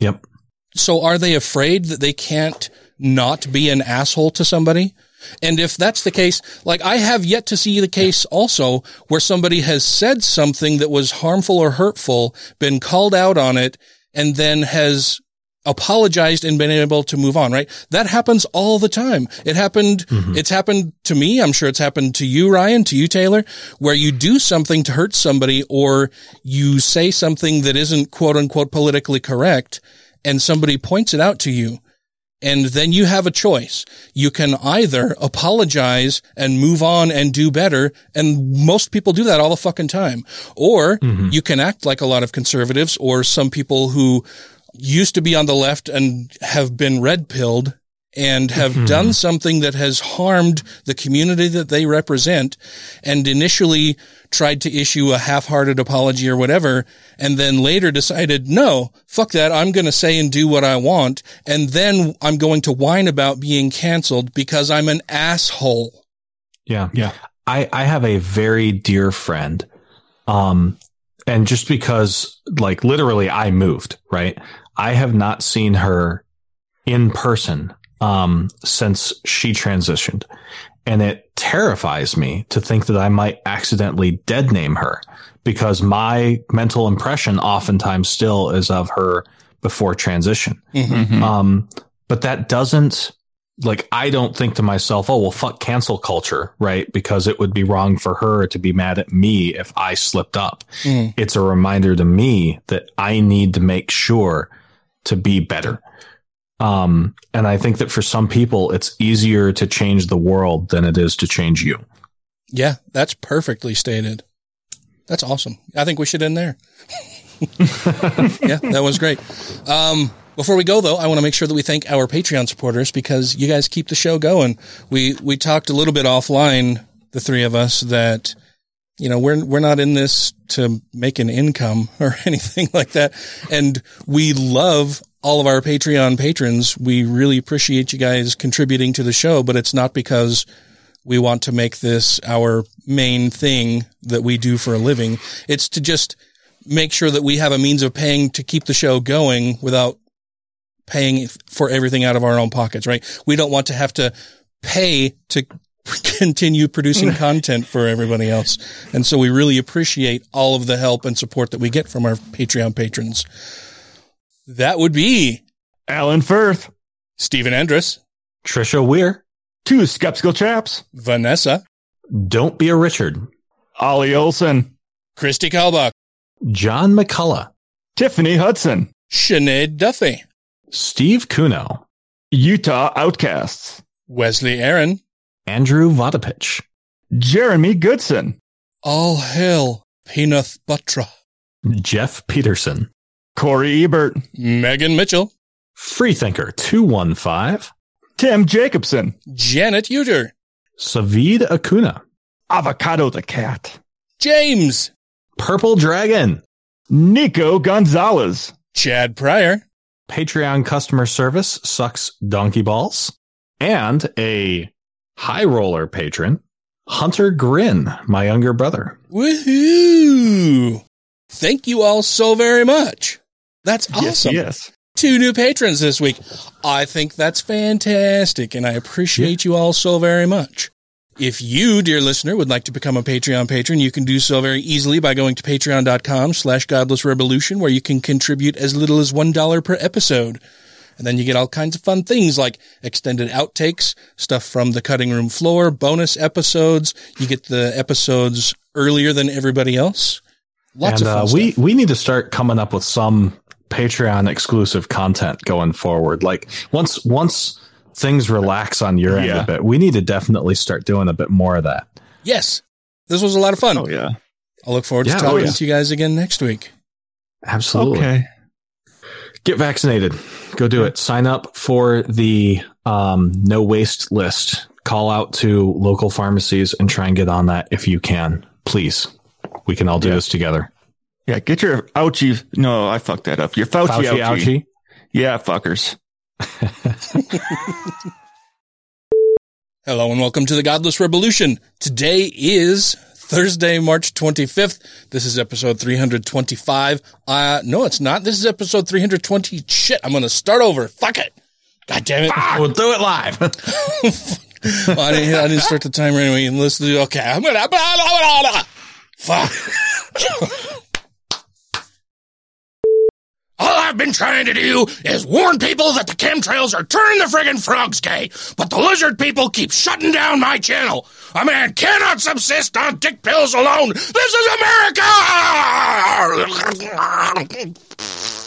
Yep. So are they afraid that they can't not be an asshole to somebody? And if that's the case, like I have yet to see the case also where somebody has said something that was harmful or hurtful, been called out on it, and then has apologized and been able to move on, right? That happens all the time. It happened, mm-hmm. it's happened to me. I'm sure it's happened to you, Ryan, to you, Taylor, where you do something to hurt somebody or you say something that isn't quote unquote politically correct and somebody points it out to you. And then you have a choice. You can either apologize and move on and do better. And most people do that all the fucking time. Or mm-hmm. you can act like a lot of conservatives or some people who used to be on the left and have been red pilled and have mm-hmm. done something that has harmed the community that they represent and initially tried to issue a half-hearted apology or whatever and then later decided no fuck that i'm going to say and do what i want and then i'm going to whine about being canceled because i'm an asshole. Yeah. Yeah. I i have a very dear friend um and just because like literally i moved right? I have not seen her in person um, since she transitioned. And it terrifies me to think that I might accidentally dead name her because my mental impression oftentimes still is of her before transition. Mm-hmm. Um, but that doesn't like I don't think to myself, oh well, fuck cancel culture, right? Because it would be wrong for her to be mad at me if I slipped up. Mm. It's a reminder to me that I need to make sure to be better. Um, and I think that for some people, it's easier to change the world than it is to change you. Yeah, that's perfectly stated. That's awesome. I think we should end there. yeah, that was great. Um, before we go though, I want to make sure that we thank our Patreon supporters because you guys keep the show going. We we talked a little bit offline, the three of us, that you know we're we're not in this to make an income or anything like that, and we love all of our Patreon patrons. We really appreciate you guys contributing to the show, but it's not because we want to make this our main thing that we do for a living. It's to just make sure that we have a means of paying to keep the show going without paying for everything out of our own pockets, right? We don't want to have to pay to continue producing content for everybody else. And so we really appreciate all of the help and support that we get from our Patreon patrons. That would be Alan Firth, Stephen Andrus, Trisha Weir, two skeptical chaps, Vanessa, Don't be a Richard, Ollie Olson, Christy Kalbach, John McCullough, Tiffany Hudson, Sinead Duffy, Steve Kuno, Utah Outcasts, Wesley Aaron, Andrew Vodopich, Jeremy Goodson, All Hail Peanut Butter, Jeff Peterson, Corey Ebert, Megan Mitchell, Freethinker 215, Tim Jacobson, Janet Uter, Savid Acuna, Avocado the Cat, James, Purple Dragon, Nico Gonzalez, Chad Pryor, Patreon customer service sucks donkey balls, and a high roller patron, Hunter Grin, my younger brother. Woohoo! Thank you all so very much. That's awesome. Yes, yes. Two new patrons this week. I think that's fantastic, and I appreciate you all so very much. If you, dear listener, would like to become a Patreon patron, you can do so very easily by going to patreon.com slash godless revolution, where you can contribute as little as $1 per episode. And then you get all kinds of fun things like extended outtakes, stuff from the cutting room floor, bonus episodes. You get the episodes earlier than everybody else. Lots and, of fun uh, we we need to start coming up with some Patreon exclusive content going forward. Like once once things relax on your end Yeah. a bit, we need to definitely start doing a bit more of that. Yes. This was a lot of fun. Oh yeah. I'll look forward to Yeah, talking oh, yeah. to you guys again next week. Absolutely. Okay. Get vaccinated. Go do it. Sign up for the um, no waste list. Call out to local pharmacies and try and get on that if you can. Please. We can all do Yeah. this together. Yeah, get your ouchie. No, I fucked that up. Your Fauci, Fauci ouchie. ouchie. Yeah, fuckers. Hello and welcome to the Godless Revolution. Today is Thursday, March 25th. This is episode 325. Uh, no, it's not. This is episode 320. Shit, I'm going to start over. Fuck it. God damn it. We'll do it live. Well, I, didn't, I didn't start the timer anyway. And let's do, okay, I'm going to, fuck. All I've been trying to do is warn people that the chemtrails are turning the friggin' frogs gay, but the lizard people keep shutting down my channel. A man cannot subsist on dick pills alone. This is America!